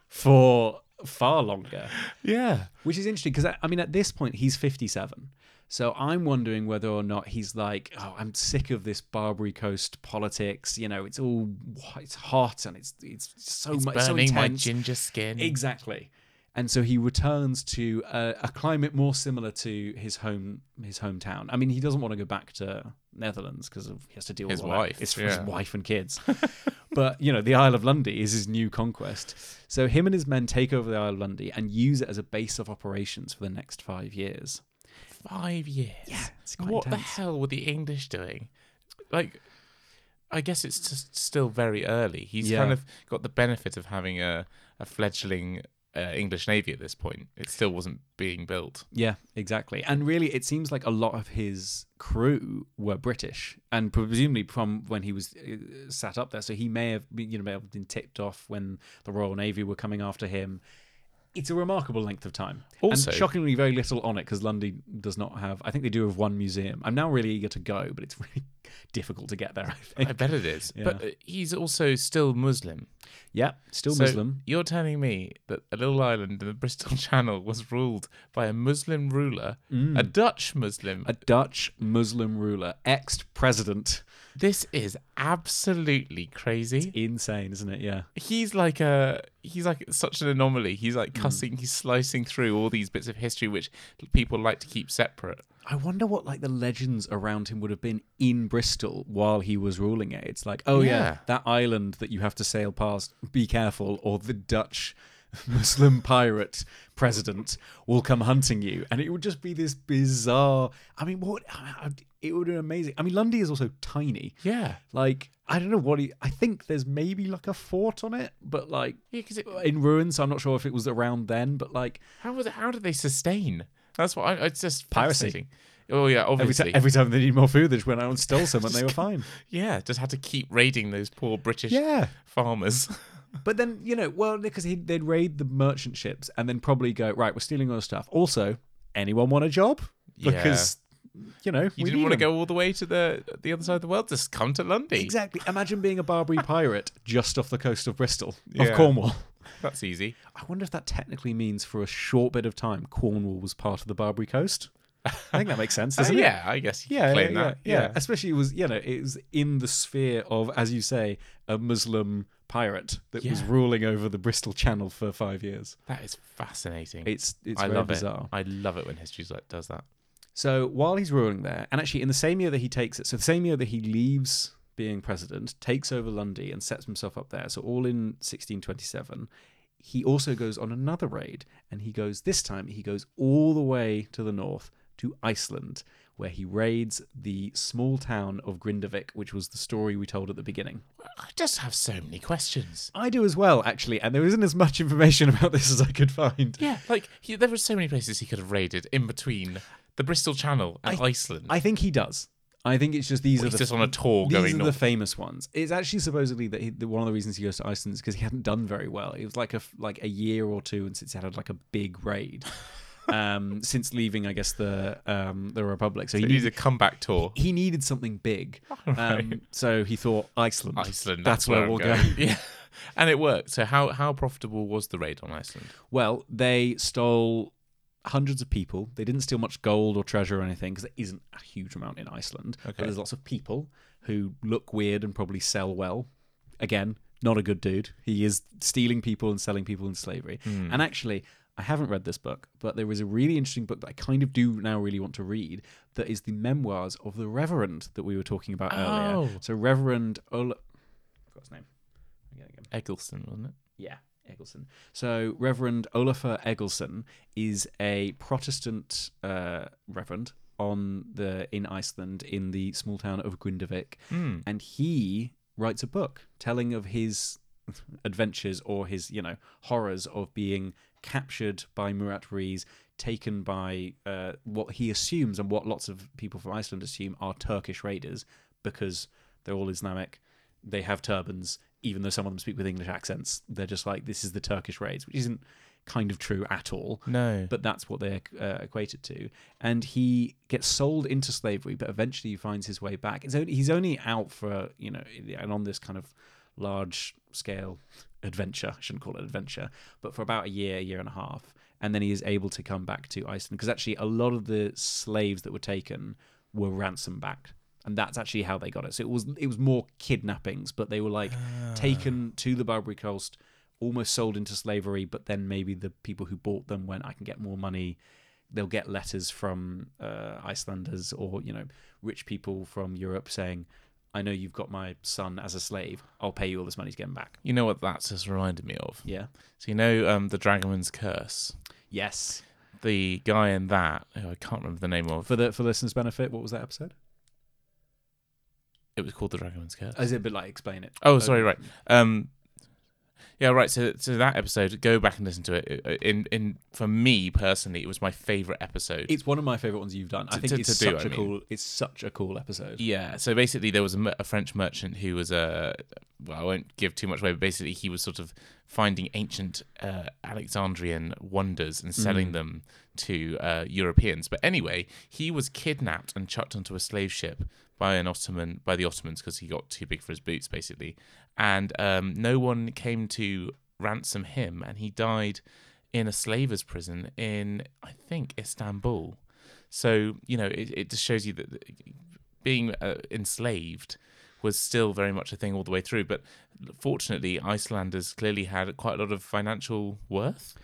for far longer,
yeah.
which is interesting because I, mean at this point he's fifty-seven. So I'm wondering whether or not he's like, oh, I'm sick of this Barbary Coast politics. You know, it's all it's hot and it's it's so
It's
much so
burning my ginger skin.
Exactly. And so he returns to a, a climate more similar to his home his hometown. I mean, he doesn't want to go back to Netherlands because he has to deal
His
with
wife,
It's for his wife and kids. but you know, the Isle of Lundy is his new conquest. So him and his men take over the Isle of Lundy and use it as a base of operations for the next five years.
Five years.
Yeah,
What
intense.
the hell were the English doing? Like, I guess it's just still very early. He's
Yeah.
kind of got the benefit of having a, a fledgling uh, English navy at this point. It still wasn't being built.
Yeah, exactly. And really, it seems like a lot of his crew were British, and presumably from when he was uh, sat up there. So he may have been, you know, may have been tipped off when the Royal Navy were coming after him. It's a remarkable length of time.
Also-
and shockingly, very little on it because Lundy does not have. I think they do have one museum. I'm now really eager to go, but it's really difficult to get there. I think.
I bet it is.
Yeah.
But uh, he's also still Muslim.
yeah, still
So
Muslim.
You're telling me that a little island in the Bristol Channel was ruled by a Muslim ruler, a Dutch Muslim.
Mm. A Dutch Muslim ruler, ex president.
This is absolutely crazy.
Insane, isn't it? Yeah.
He's like a he's like such an anomaly. He's
Mm.
like cussing, he's slicing through all these bits of history which people like to keep separate.
I wonder what like the legends around him would have been in Bristol while he was ruling it. It's like, oh yeah,
Yeah.
that island that you have to sail past. Be careful, or the Dutch Muslim pirate president will come hunting you, and it would just be this bizarre. I mean, what? It would be amazing. I mean, Lundy is also tiny.
Yeah.
Like, I don't know what he. I think there's maybe like a fort on it, but like
Yeah, because
in ruins. I'm not sure if it was around then, but like
how was it, how did they sustain? That's what I, it's just
Piracy.
Oh yeah,
every,
obviously.
every time they need more food, they just went out and stole some, and they were fine.
yeah, just had to keep raiding those poor British
Yeah.
farmers.
But then, you know, well, because they'd raid the merchant ships and then probably go, right, we're stealing all the stuff. Also, anyone want a job?
Yeah.
Because, you know,
You didn't want to go all the way to the the other side of the world. Just come to Lundy.
Exactly. Imagine being a Barbary pirate just off the coast of Bristol,
Yeah.
of Cornwall.
That's easy.
I wonder if that technically means for a short bit of time, Cornwall was part of the Barbary coast. I think that makes sense,
Uh,
doesn't it?
yeah, I guess you
Yeah, yeah, yeah, yeah. Especially it was, you know, it was in the sphere of, as you say, a Muslim pirate that was ruling over the Bristol Channel for five years.
That is fascinating.
It's it's
I
very
love
bizarre.
it. I love it when history like does that.
So while he's ruling there, and actually in the same year that he takes it, so the same year that he leaves being president, takes over Lundy and sets himself up there. So all in 1627, he also goes on another raid, and he goes this time he goes all the way to the north to Iceland, where he raids the small town of Grindavik, which was the story we told at the beginning.
I just have so many questions.
I do as well, actually, and there isn't as much information about this as I could find.
Yeah, like he, there were so many places he could have raided in between the Bristol Channel and Iceland.
I think he does. I think it's just these
Well,
are the
just on a tour
these are the famous ones. It's actually supposedly that he, the, one of the reasons he goes to Iceland is because he hadn't done very well. It was like a like a year or two, and since he had like a big raid, um, since leaving, I guess the um, the Republic. So he
he needs
needed
a comeback tour.
he needed something big. Um, so he thought Iceland.
Iceland.
That's, where,
I'm
we'll go.
Yeah, and it worked. So how how profitable was the raid on Iceland?
Well, they stole hundreds of people. They didn't steal much gold or treasure or anything because there isn't a huge amount in Iceland. But
Okay.
there's lots of people who look weird and probably sell well. Again, not a good dude. He is stealing people and selling people in slavery.
Hmm.
And actually, I haven't read this book, but there is a really interesting book that I kind of do now really want to read that is the memoirs of the Reverend that we were talking about
Oh.
earlier. So Reverend Ola I forgot his name. I'm getting him.
Egilsson, wasn't it?
Yeah, Egilsson. So Reverend Olafur Egilsson is a Protestant uh, reverend on the in Iceland in the small town of Grindavik,
Hmm.
and he writes a book telling of his adventures or his you know horrors of being captured by Murat Reis, taken by uh, what he assumes and what lots of people from Iceland assume are Turkish raiders because they're all Islamic. They have turbans, even though some of them speak with English accents. They're just like this is the Turkish raids, which isn't kind of true at all
No.
but that's what they're uh, equated to. And he gets sold into slavery, but eventually he finds his way back. It's only, he's only out for you know, and on this kind of large scale adventure. I shouldn't call it adventure, but for about a year, year and a half, and then he is able to come back to Iceland because actually a lot of the slaves that were taken were ransom back. And that's actually how they got it. So it was it was more kidnappings, but they were like taken to the Barbary Coast, almost sold into slavery, but then maybe the people who bought them went, I can get more money. They'll get letters from uh, Icelanders or, you know, rich people from Europe saying, I know you've got my son as a slave. I'll pay you all this money to get him back.
You know what that's just reminded me of?
Yeah.
So you know um, the Dragonman's Curse.
Yes.
The guy in that, who I can't remember the name of.
For the for listeners' benefit, what was that episode?
It was called the Dragonman's Curse.
Is it a bit like explain it?
Oh, sorry, right. Um, Yeah, right. So, so that episode, go back and listen to it. Uh, In, in for me personally, it was my favorite episode.
It's one of my favorite ones you've done. I
To-
think
to-
it's
to do,
such
I
a
mean.
cool. It's such a cool episode.
Yeah. So basically, there was a, mer- a French merchant who was a. Well, I won't give too much away, but basically, he was sort of finding ancient uh, Alexandrian wonders and selling them to uh, Europeans. But anyway, he was kidnapped and chucked onto a slave ship by an Ottoman by the Ottomans because he got too big for his boots, basically. And um, no one came to ransom him, and he died in a slavers' prison in I think Istanbul. So you know, it, it just shows you that being uh, enslaved was still very much a thing all the way through. But fortunately, Icelanders clearly had quite a lot of financial worth.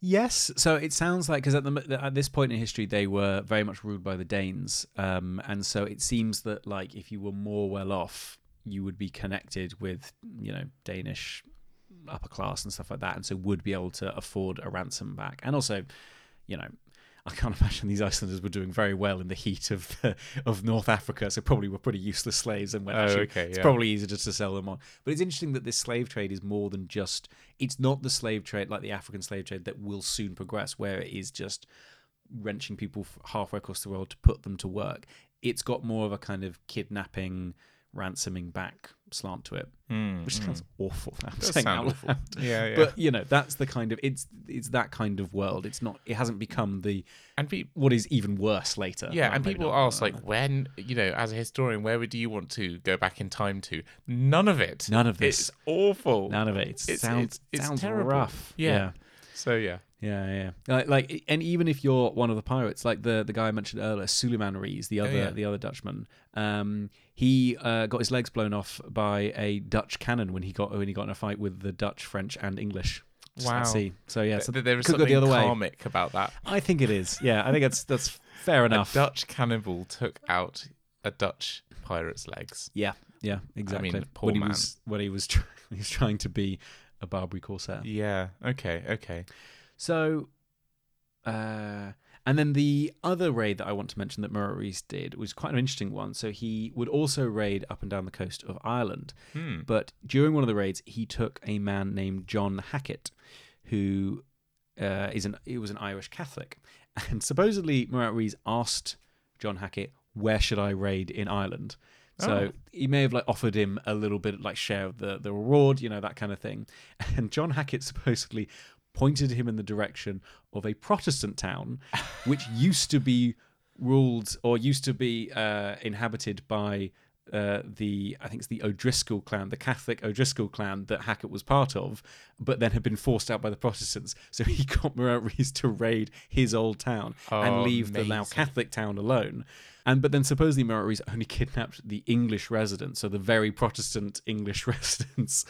Yes. So it sounds like because at the at this point in history they were very much ruled by the Danes, um, and so it seems that like if you were more well off, you would be connected with you know Danish upper class and stuff like that, and so would be able to afford a ransom back, and also, you know. I can't imagine these Icelanders were doing very well in the heat of of North Africa, so probably were pretty useless slaves. And went,
Oh,
actually,
okay,
it's
yeah.
probably easier just to sell them on. But it's interesting that this slave trade is more than just. It's not the slave trade like the African slave trade that will soon progress, where it is just wrenching people halfway across the world to put them to work. It's got more of a kind of kidnapping, ransoming back slant to it, which sounds awful. I'm
Hmm, Does
saying
sound
out
awful.
loud.
Yeah, yeah.
But you know, that's the kind of it's it's that kind of world. It's not. It hasn't become the
and pe-
what is even worse later.
yeah,
Well,
and people
not,
ask like, when you know, as a historian, where would you want to go back in time to? None of it.
None of this.
It's awful.
none of it. It
It's-
sounds
it's- it's
sounds
terrible.
rough.
Yeah.
yeah.
So yeah.
Yeah, yeah. Like, like, and even if you're one of the pirates, like the the guy I mentioned earlier, Suleiman Reis, the other
yeah.
the other Dutchman, um, he uh, got his legs blown off by a Dutch cannon when he got when he got in a fight with the Dutch, French, and English.
Wow.
sea. So yeah, so
Th- there is something
the other way.
karmic about that.
I think it is. Yeah, I think that's that's fair enough.
A Dutch cannibal took out a Dutch pirate's legs.
Yeah, yeah, exactly.
poor
when he
man.
was when he was try- he was trying to be a Barbary corsair.
Yeah. Okay. Okay.
So, uh, and then the other raid that I want to mention that Reis did was quite an interesting one. So he would also raid up and down the coast of Ireland,
Hmm.
but during one of the raids, he took a man named John Hackett, who uh, is an he was an Irish Catholic, and supposedly Murat Reis asked John Hackett, "Where should I raid in Ireland?" So
Oh.
he may have like offered him a little bit like share of the the reward, you know, that kind of thing. And John Hackett supposedly pointed him in the direction of a Protestant town, which used to be ruled or used to be uh, inhabited by uh, the I think it's the O'Driscoll clan, the Catholic O'Driscoll clan that Hackett was part of, but then had been forced out by the Protestants. So he got Murat to raid his old town and
Oh,
leave the now. Catholic town alone. And but then supposedly Murat Reis only kidnapped the English residents, so the very Protestant English residents,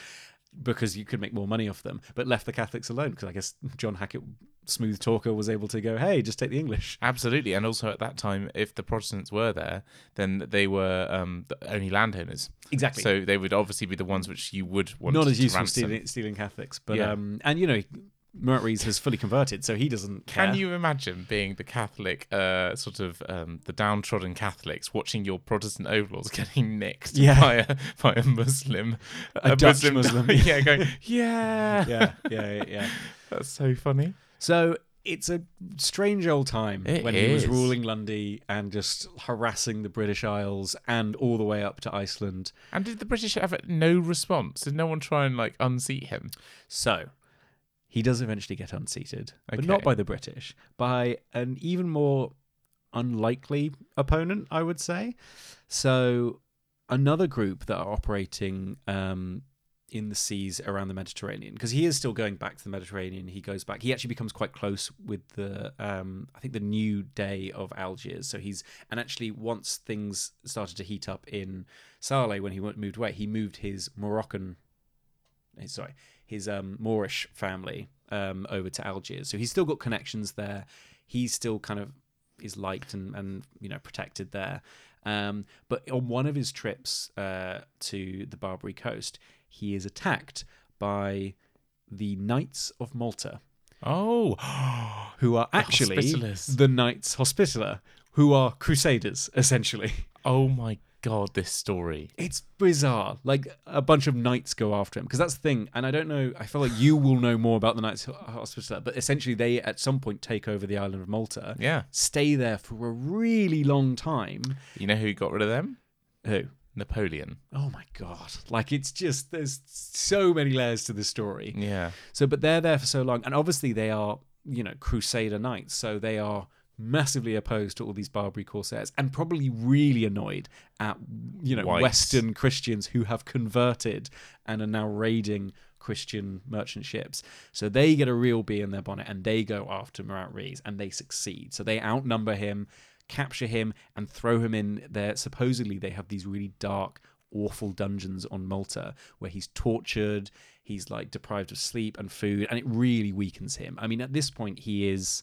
because you could make more money off them, but left the Catholics alone because I guess John Hackett, smooth talker, was able to go, hey, just take the English.
Absolutely, and also at that time, if the Protestants were there, then they were um, the only landowners.
Exactly.
So they would obviously be the ones which you would want
Not
to
as useful stealing, stealing Catholics, but
Yeah.
um, and you know, Reis has fully converted, so he doesn't. care.
Can you imagine being the Catholic, uh, sort of um, the downtrodden Catholics, watching your Protestant overlords getting nicked
Yeah.
by a by a Muslim,
A Dutch Muslim.
yeah, going yeah,
Yeah, yeah, yeah.
That's so funny.
So it's a strange old time
It
when he was ruling Lundy and just harassing the British Isles and all the way up to Iceland.
And did the British have no response? Did no one try and like unseat him?
So he does eventually get unseated, but not by the British, by an even more unlikely opponent, I would say. So another group that are operating um, in the seas around the Mediterranean, because he is still going back to the Mediterranean. He goes back. He actually becomes quite close with the, um, I think, the new dey of Algiers. So he's and actually once things started to heat up in Saleh when he went- moved away, he moved his Moroccan eh, sorry, his um, Moorish family um, over to Algiers. So he's still got connections there. He's still kind of is liked and, and you know protected there. Um, but on one of his trips uh, to the Barbary coast, he is attacked by the Knights of Malta,
Oh,
who are actually
Hospitallers.
the Knights Hospitaller, who are crusaders essentially.
oh my god, this story.
It's bizarre. Like a bunch of knights go after him because that's the thing. And I don't know. I feel like you will know more about the Knights Hospitaller, but essentially they at some point take over the island of Malta,
Yeah.
stay there for a really long time.
You know who got rid of them?
Who?
Napoleon.
Oh my god! Like it's just there's so many layers to the story.
Yeah.
So, but they're there for so long, and obviously they are, you know, Crusader knights, so they are massively opposed to all these Barbary corsairs, and probably really annoyed at, you know,
Whites.
Western Christians who have converted and are now raiding Christian merchant ships. So they get a real bee in their bonnet, and they go after Murat Reis, and they succeed. So they outnumber him, capture him, and throw him in there. Supposedly, they have these really dark awful dungeons on Malta where he's tortured, he's like deprived of sleep and food, and it really weakens him. I mean, at this point, he is.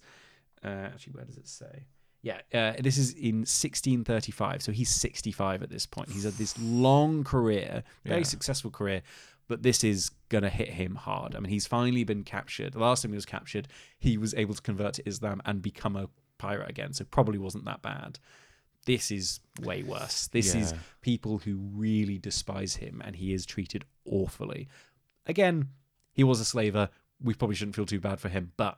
Uh, actually, where does it say? Yeah, uh, this is in 1635, so he's 65 at this point. He's had this long career, very
Yeah.
successful career, but this is gonna hit him hard. I mean, he's finally been captured. The last time he was captured, he was able to convert to Islam and become a pirate again, so probably wasn't that bad. This is way worse. This is people who really despise him, and he is treated awfully. Again, he was a slaver. We probably shouldn't feel too bad for him, but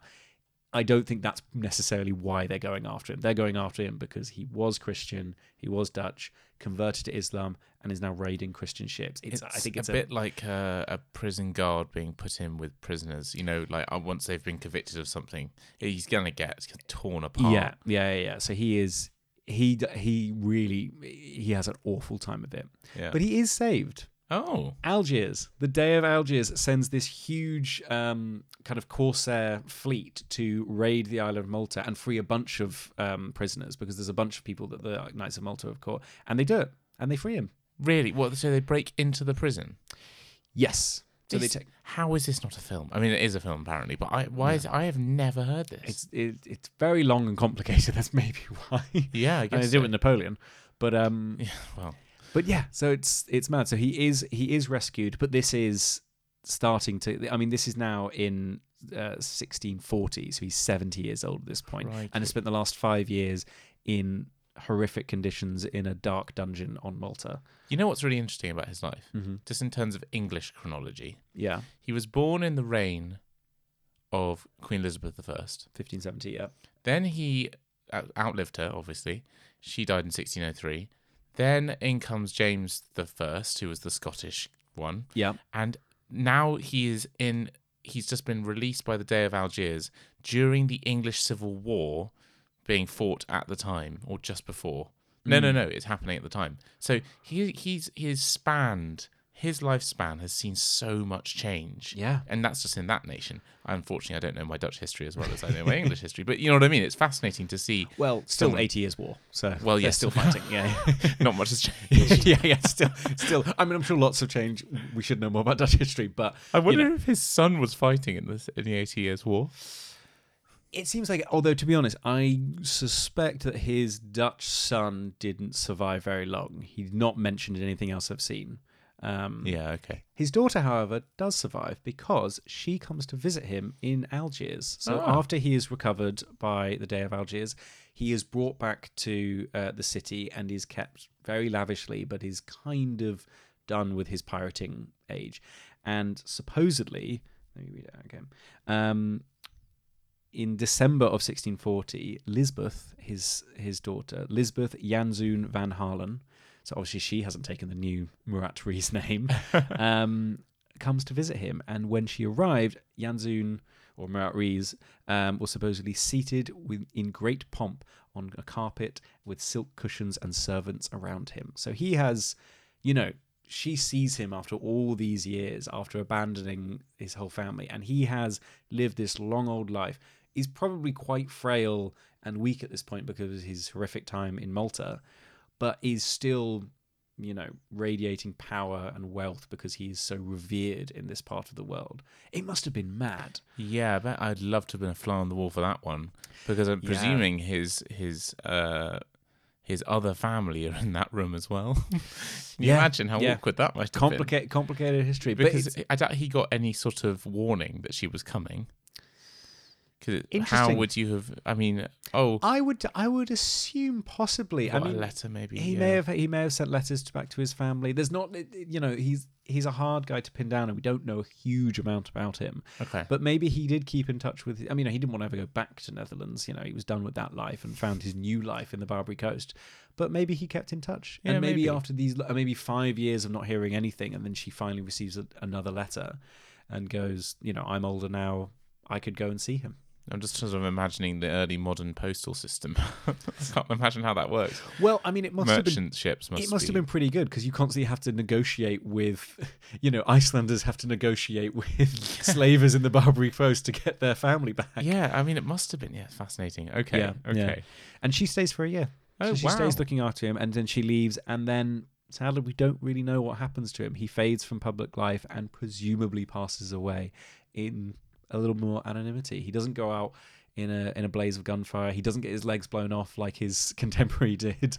I don't think that's necessarily why they're going after him. They're going after him because he was Christian, he was Dutch, converted to Islam, and is now raiding Christian ships. It's, I think it's
a, bit like a, a prison guard being put in with prisoners. You know, like uh, once they've been convicted of something, he's gonna get torn apart.
Yeah, yeah, yeah, yeah. So he is he he really he has an awful time of it,
yeah.
but he is saved.
Oh,
Algiers, the dey of Algiers, sends this huge um, kind of corsair fleet to raid the island of Malta and free a bunch of um, prisoners because there's a bunch of people that the Knights of Malta have caught, and they do it and they free him.
really? What? So they break into the prison?
Yes. So
This-
they take
How is this not a film? I mean, it is a film apparently, but I why is I have never heard this.
it's it, it's very long and complicated. That's maybe why.
yeah, I guess.
they do
so.
it with Napoleon, but um,
Yeah, well,
But yeah, so it's it's mad. So he is he is rescued, but this is starting to. I mean, this is now in uh, 1640, so he's 70 years old at this point,
Right.
and has spent the last five years in horrific conditions in a dark dungeon on Malta.
you know what's really interesting about his life,
Mm-hmm.
just in terms of English chronology.
Yeah,
He was born in the reign of Queen Elizabeth I.
1570. Yeah,
Then he outlived her, obviously. She died in 1603. Then in comes James the First, who was the Scottish one,
yeah,
and now he is in. He's just been released by the Dey of Algiers during the English Civil War, being fought at the time or just before. No, no, mm. no, it's happening at the time. So he he's he he's spanned his lifespan has seen so much change.
yeah.
And that's just in that nation. Unfortunately, I don't know my Dutch history as well as I know my English history. But you know what I mean? It's fascinating to see.
Well, still
Someone-
80 years war. So
Well, yes.
still fighting. Yeah,
Not much has changed.
yeah, yeah. Still, still. I mean, I'm sure lots have changed. We should know more about Dutch history, but
I wonder
you know,
if his son was fighting in this in the Eighty Years' War.
It seems like, although to be honest, I suspect that his Dutch son didn't survive very long. He's not mentioned in anything else I've seen. Um,
Yeah. Okay.
His daughter, however, does survive because she comes to visit him in Algiers. So
Ah.
after he is recovered by the Dey of Algiers, he is brought back to uh, the city and is kept very lavishly, but is kind of done with his pirating age. And supposedly, let me read it out again. Um, in December of 1640, Lisbeth, his his daughter, Lisbeth Janszoon van Haarlem, so obviously she hasn't taken the new Murat Reis name, um, comes to visit him. And when she arrived, Janszoon or Murat Reis um, was supposedly seated with, in great pomp on a carpet with silk cushions and servants around him. So he has, you know, she sees him after all these years, after abandoning his whole family, and he has lived this long old life. He's probably quite frail and weak at this point because of his horrific time in Malta, but is still, you know, radiating power and wealth because he is so revered in this part of the world. It must have been mad.
Yeah, I bet I'd love to have been a fly on the wall for that one because I'm
Yeah.
presuming his his uh his other family are in that room as well. Can you
Yeah,
imagine how
yeah.
awkward that must have been?
Complicated, history.
Because I doubt he got any sort of warning that she was coming. Because how would you have? I mean, oh,
I would I would assume possibly. I mean,
a letter maybe.
he
yeah.
may have he may have sent letters to, back to his family. There's not you know he's he's a hard guy to pin down, and we don't know a huge amount about him.
Okay.
But maybe he did keep in touch with. I mean, he didn't want to ever go back to Netherlands. You know, he was done with that life and found his new life in the Barbary Coast. But maybe he kept in touch,
Yeah,
and maybe,
maybe.
after these, uh, maybe five years of not hearing anything, and then she finally receives a, another letter, and goes, you know, I'm older now. I could go and see him.
I'm just sort of imagining the early modern postal system. I can't imagine how that works.
Well, I mean, it must have been
Merchant ships must.
it must
be,
have been pretty good because you constantly have to negotiate with, you know, Icelanders have to negotiate with slavers in the Barbary Coast to get their family back.
Yeah, I mean, it must have been. Yeah, fascinating. Okay.
Yeah, yeah.
okay.
And she stays for a year.
Oh,
so she
wow.
stays looking after him, and then she leaves, and then sadly we don't really know what happens to him. He fades from public life and presumably passes away in a little more anonymity. He doesn't go out in a in a blaze of gunfire. He doesn't get his legs blown off like his contemporary did.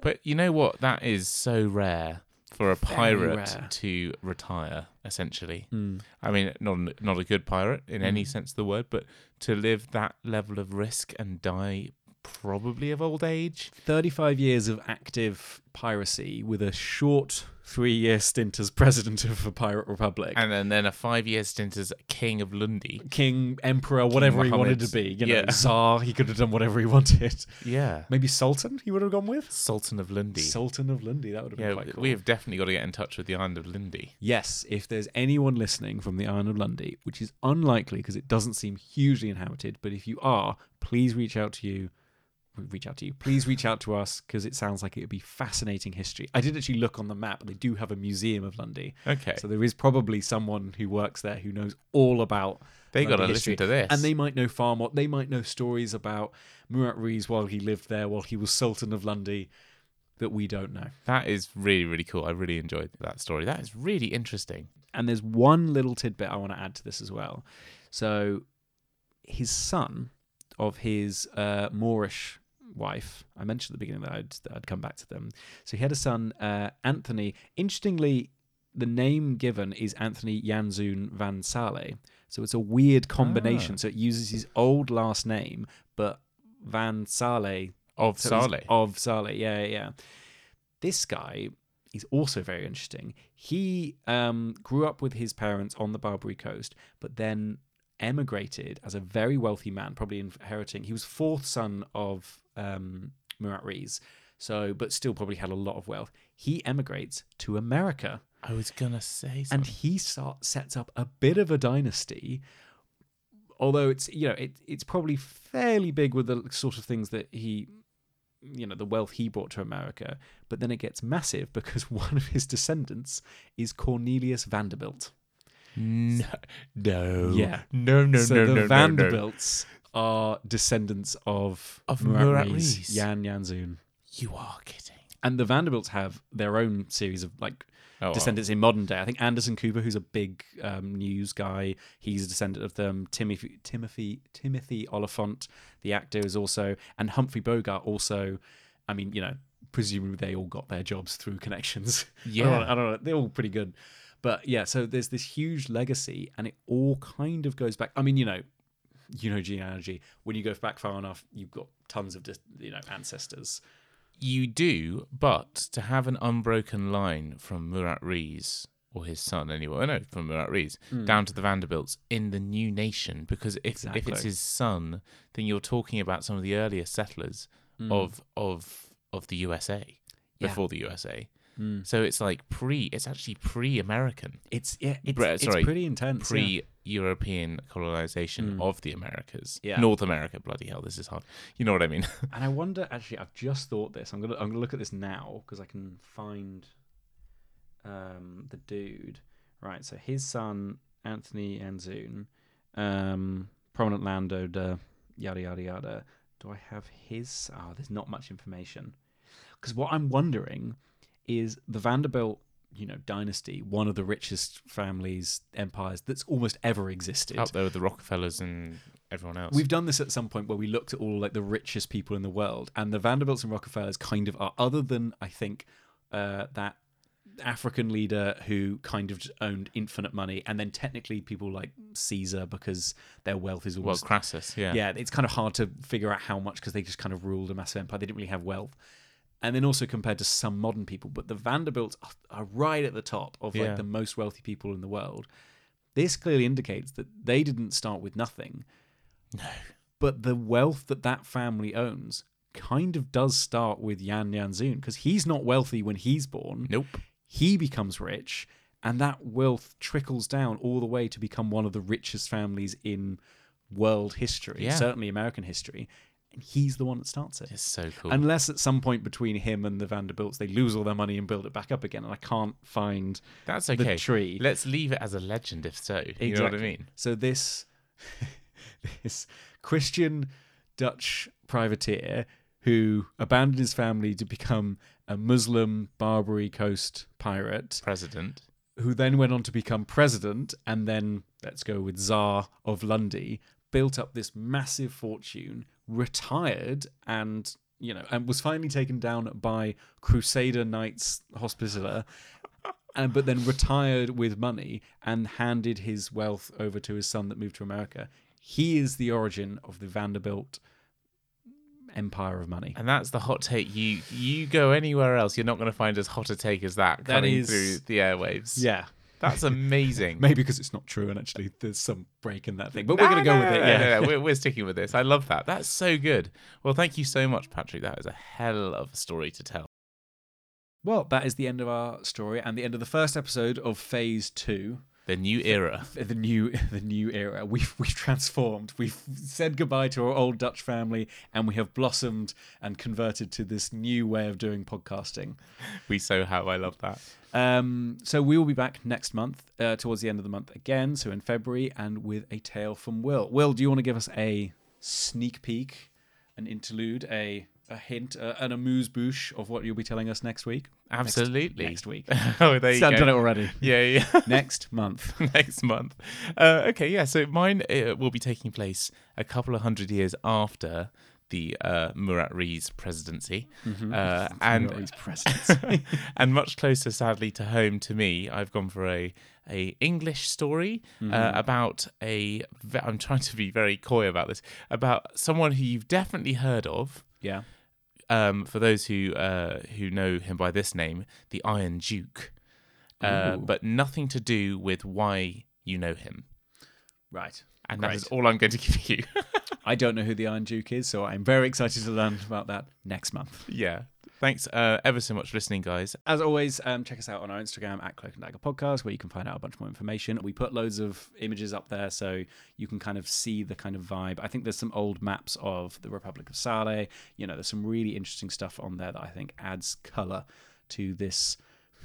But you know what? That is so rare for a
Very
pirate
rare.
to retire. Essentially,
Hmm.
I mean, not not a good pirate in any
Mm.
sense of the word, but to live that level of risk and die probably of old age.
35 years of active piracy with a short three year stint as president of a pirate republic.
and then, then a five year stint as king of Lundy.
King, emperor, whatever he wanted to be. You know,
Yeah.
czar, he could have done whatever he wanted.
Yeah,
Maybe sultan, he would have gone with?
Sultan of Lundy.
Sultan of Lundy, that would have been
yeah,
quite cool.
we have definitely got to get in touch with the island of Lundy.
Yes, if there's anyone listening from the island of Lundy, which is unlikely because it doesn't seem hugely inhabited, but if you are, please reach out to you. Reach out to you. Please reach out to us because it sounds like it would be fascinating history. I did actually look on the map, they do have a museum of Lundy,
Okay,
so there is probably someone who works there who knows all about.
they got to listen to this.
and they might know far more. They might know stories about Murat Reis while he lived there, while he was Sultan of Lundy, that we don't know.
that is really really cool. I really enjoyed that story. That is really interesting.
And there's one little tidbit I want to add to this as well. So, his son of his uh, Moorish wife, I mentioned at the beginning that I'd, that I'd come back to them. So, he had a son, uh, Anthony. Interestingly, the name given is Anthony Janszoon van Sale. So, it's a weird combination.
Ah.
So, it uses his old last name, but Van Sale
Of
so he's
Saleh.
Of yeah, yeah, yeah. This guy is also very interesting. He um, grew up with his parents on the Barbary Coast, but then emigrated as a very wealthy man, probably inheriting. He was fourth son of um, Murat Reis, so but still probably had a lot of wealth. He emigrates to America
I was gonna say
and he start, sets up a bit of a dynasty. Although it's you know it it's probably fairly big with the sort of things that he, you know, the wealth he brought to America. But then it gets massive because one of his descendants is Cornelius Vanderbilt.
No, no,
Yeah.
no, no,
so
no,
the
no, no, no.
Vanderbilts are descendants of
Of
Murat,
Murat
Reis,
Reis.
Jan Janszoon.
You are kidding.
And the Vanderbilts have their own series of like
Oh,
descendants in modern day. I think Anderson Cooper, who's a big um, news guy, he's a descendant of them. Timothy Timothy Timothy Olyphant, the actor, is also, and Humphrey Bogart also. I mean, you know, presumably they all got their jobs through connections. I don't,
Yeah.
know, I don't know. They're all pretty good, but yeah. So there's this huge legacy, and it all kind of goes back. I mean, you know. You know genealogy. When you go back far enough, you've got tons of you know ancestors.
You do, but to have an unbroken line from Murat Reis or his son anyway, no, from Murat Reis hmm. down to the Vanderbilts in the new nation, because if if it's his son, then you're talking about some of the earlier settlers hmm. of of of the USA
Yeah.
before the USA.
Mm.
So it's like pre. It's actually pre-American,
It's yeah, it's,
Bre-
it's
sorry,
pretty intense. yeah.
pre-European colonization
Mm.
of the Americas.
Yeah.
North America. Bloody hell, this is hard. You know what I mean?
And I wonder, actually, I've just thought this. I'm gonna I'm gonna look at this now because I can find um, the dude. Right, so his son Anthony Anzoon, um, prominent landowner, yada yada yada. Do I have his? Oh, there's not much information. Because what I'm wondering is the Vanderbilt, you know, dynasty, one of the richest families, empires that's almost ever existed.
Up there with the Rockefellers and everyone else.
We've done this at some point where we looked at all like the richest people in the world, and the Vanderbilts and Rockefellers kind of are. Other than I think uh, that African leader who kind of owned infinite money, and then technically people like Caesar because their wealth is
Well, Crassus, yeah.
yeah, it's kind of hard to figure out how much because they just kind of ruled a massive empire. They didn't really have wealth. And then also compared to some modern people, but the Vanderbilts are, are right at the top of like
Yeah.
the most wealthy people in the world. This clearly indicates that they didn't start with nothing.
No.
But the wealth that that family owns kind of does start with Jan Janszoon because he's not wealthy when he's born.
Nope.
He becomes rich, and that wealth trickles down all the way to become one of the richest families in world history,
Yeah.
certainly American history. He's the one that starts it.
It's so cool.
Unless at some point between him and the Vanderbilts they lose all their money and build it back up again, and I can't find
That's
the
okay.
tree.
Let's leave it as a legend, if so. You know what I mean?
So this this Christian Dutch privateer who abandoned his family to become a Muslim Barbary Coast pirate,
President.
who then went on to become president, and then let's go with Tsar of Lundy, built up this massive fortune, retired, and you know, and was finally taken down by Crusader Knights Hospitaller. And, but then retired with money and handed his wealth over to his son that moved to America. He is the origin of the Vanderbilt empire of money.
And that's the hot take. You you go anywhere else, you're not going to find as hot a take as that
That
coming
is-
through the airwaves.
Yeah,
That's amazing.
maybe because it's not true, and actually there's some break in that thing. But we're
No,
going to go
no,
with
no,
it.
no,
Yeah,
no, no, We're, we're sticking with this. I love that. That's so good. Well, thank you so much, Patrick. That is a hell of a story to tell.
Well, that is the end of our story and the end of the first episode of Phase Two,
The new era.
the new the new era. We've we've transformed. We've said goodbye to our old Dutch family, and we have blossomed and converted to this new way of doing podcasting.
We so have. I love that.
Um, so we will be back next month, uh, towards the end of the month again. So in February, and with a tale from Will. Will, do you want to give us a sneak peek, an interlude, a a hint, uh, an amuse bouche of what you'll be telling us next week?
Absolutely.
Next week.
oh, there you go.
I've done it already.
Yeah, yeah.
next month.
next month. Uh, okay, yeah. So mine uh, will be taking place a couple of hundred years after the uh, Murat Reis presidency, uh, and
Murat Reis presidency.
and much closer, sadly, to home to me. I've gone for a a English story uh, about a. I'm trying to be very coy about this. About someone who you've definitely heard of.
Yeah.
Um, for those who uh, who know him by this name, the Iron Duke, uh, but nothing to do with why you know him.
Right.
And that is all I'm going to give you.
I don't know who the Iron Duke is, so I'm very excited to learn about that next month.
yeah. Thanks uh, ever so much for listening, guys.
As always, um, check us out on our Instagram at Cloak and Dagger Podcast, where you can find out a bunch more information. We put loads of images up there, so you can kind of see the kind of vibe. I think there's some old maps of the Republic of Sale. You know, there's some really interesting stuff on there that I think adds color to this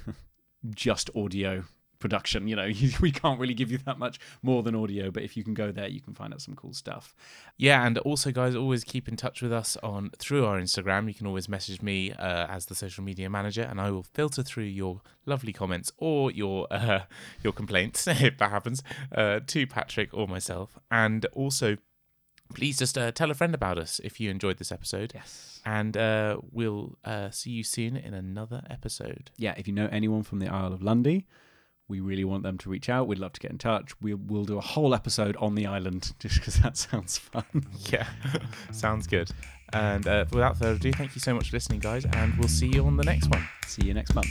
just audio production. You know, we can't really give you that much more than audio, but if you can go there, you can find out some cool stuff.
Yeah, and also, guys, always keep in touch with us on through our Instagram. You can always message me uh, as the social media manager, and I will filter through your lovely comments or your uh, your complaints if that happens uh, to Patrick or myself. And also, please just uh, tell a friend about us if you enjoyed this episode.
Yes.
And uh, we'll uh, see you soon in another episode.
yeah, if you know anyone from the Isle of Lundy, we really want them to reach out. We'd love to get in touch. We'll, we'll do a whole episode on the island just because that sounds fun.
Yeah, sounds good. And uh, without further ado, thank you so much for listening, guys, and we'll see you on the next one.
See you next month.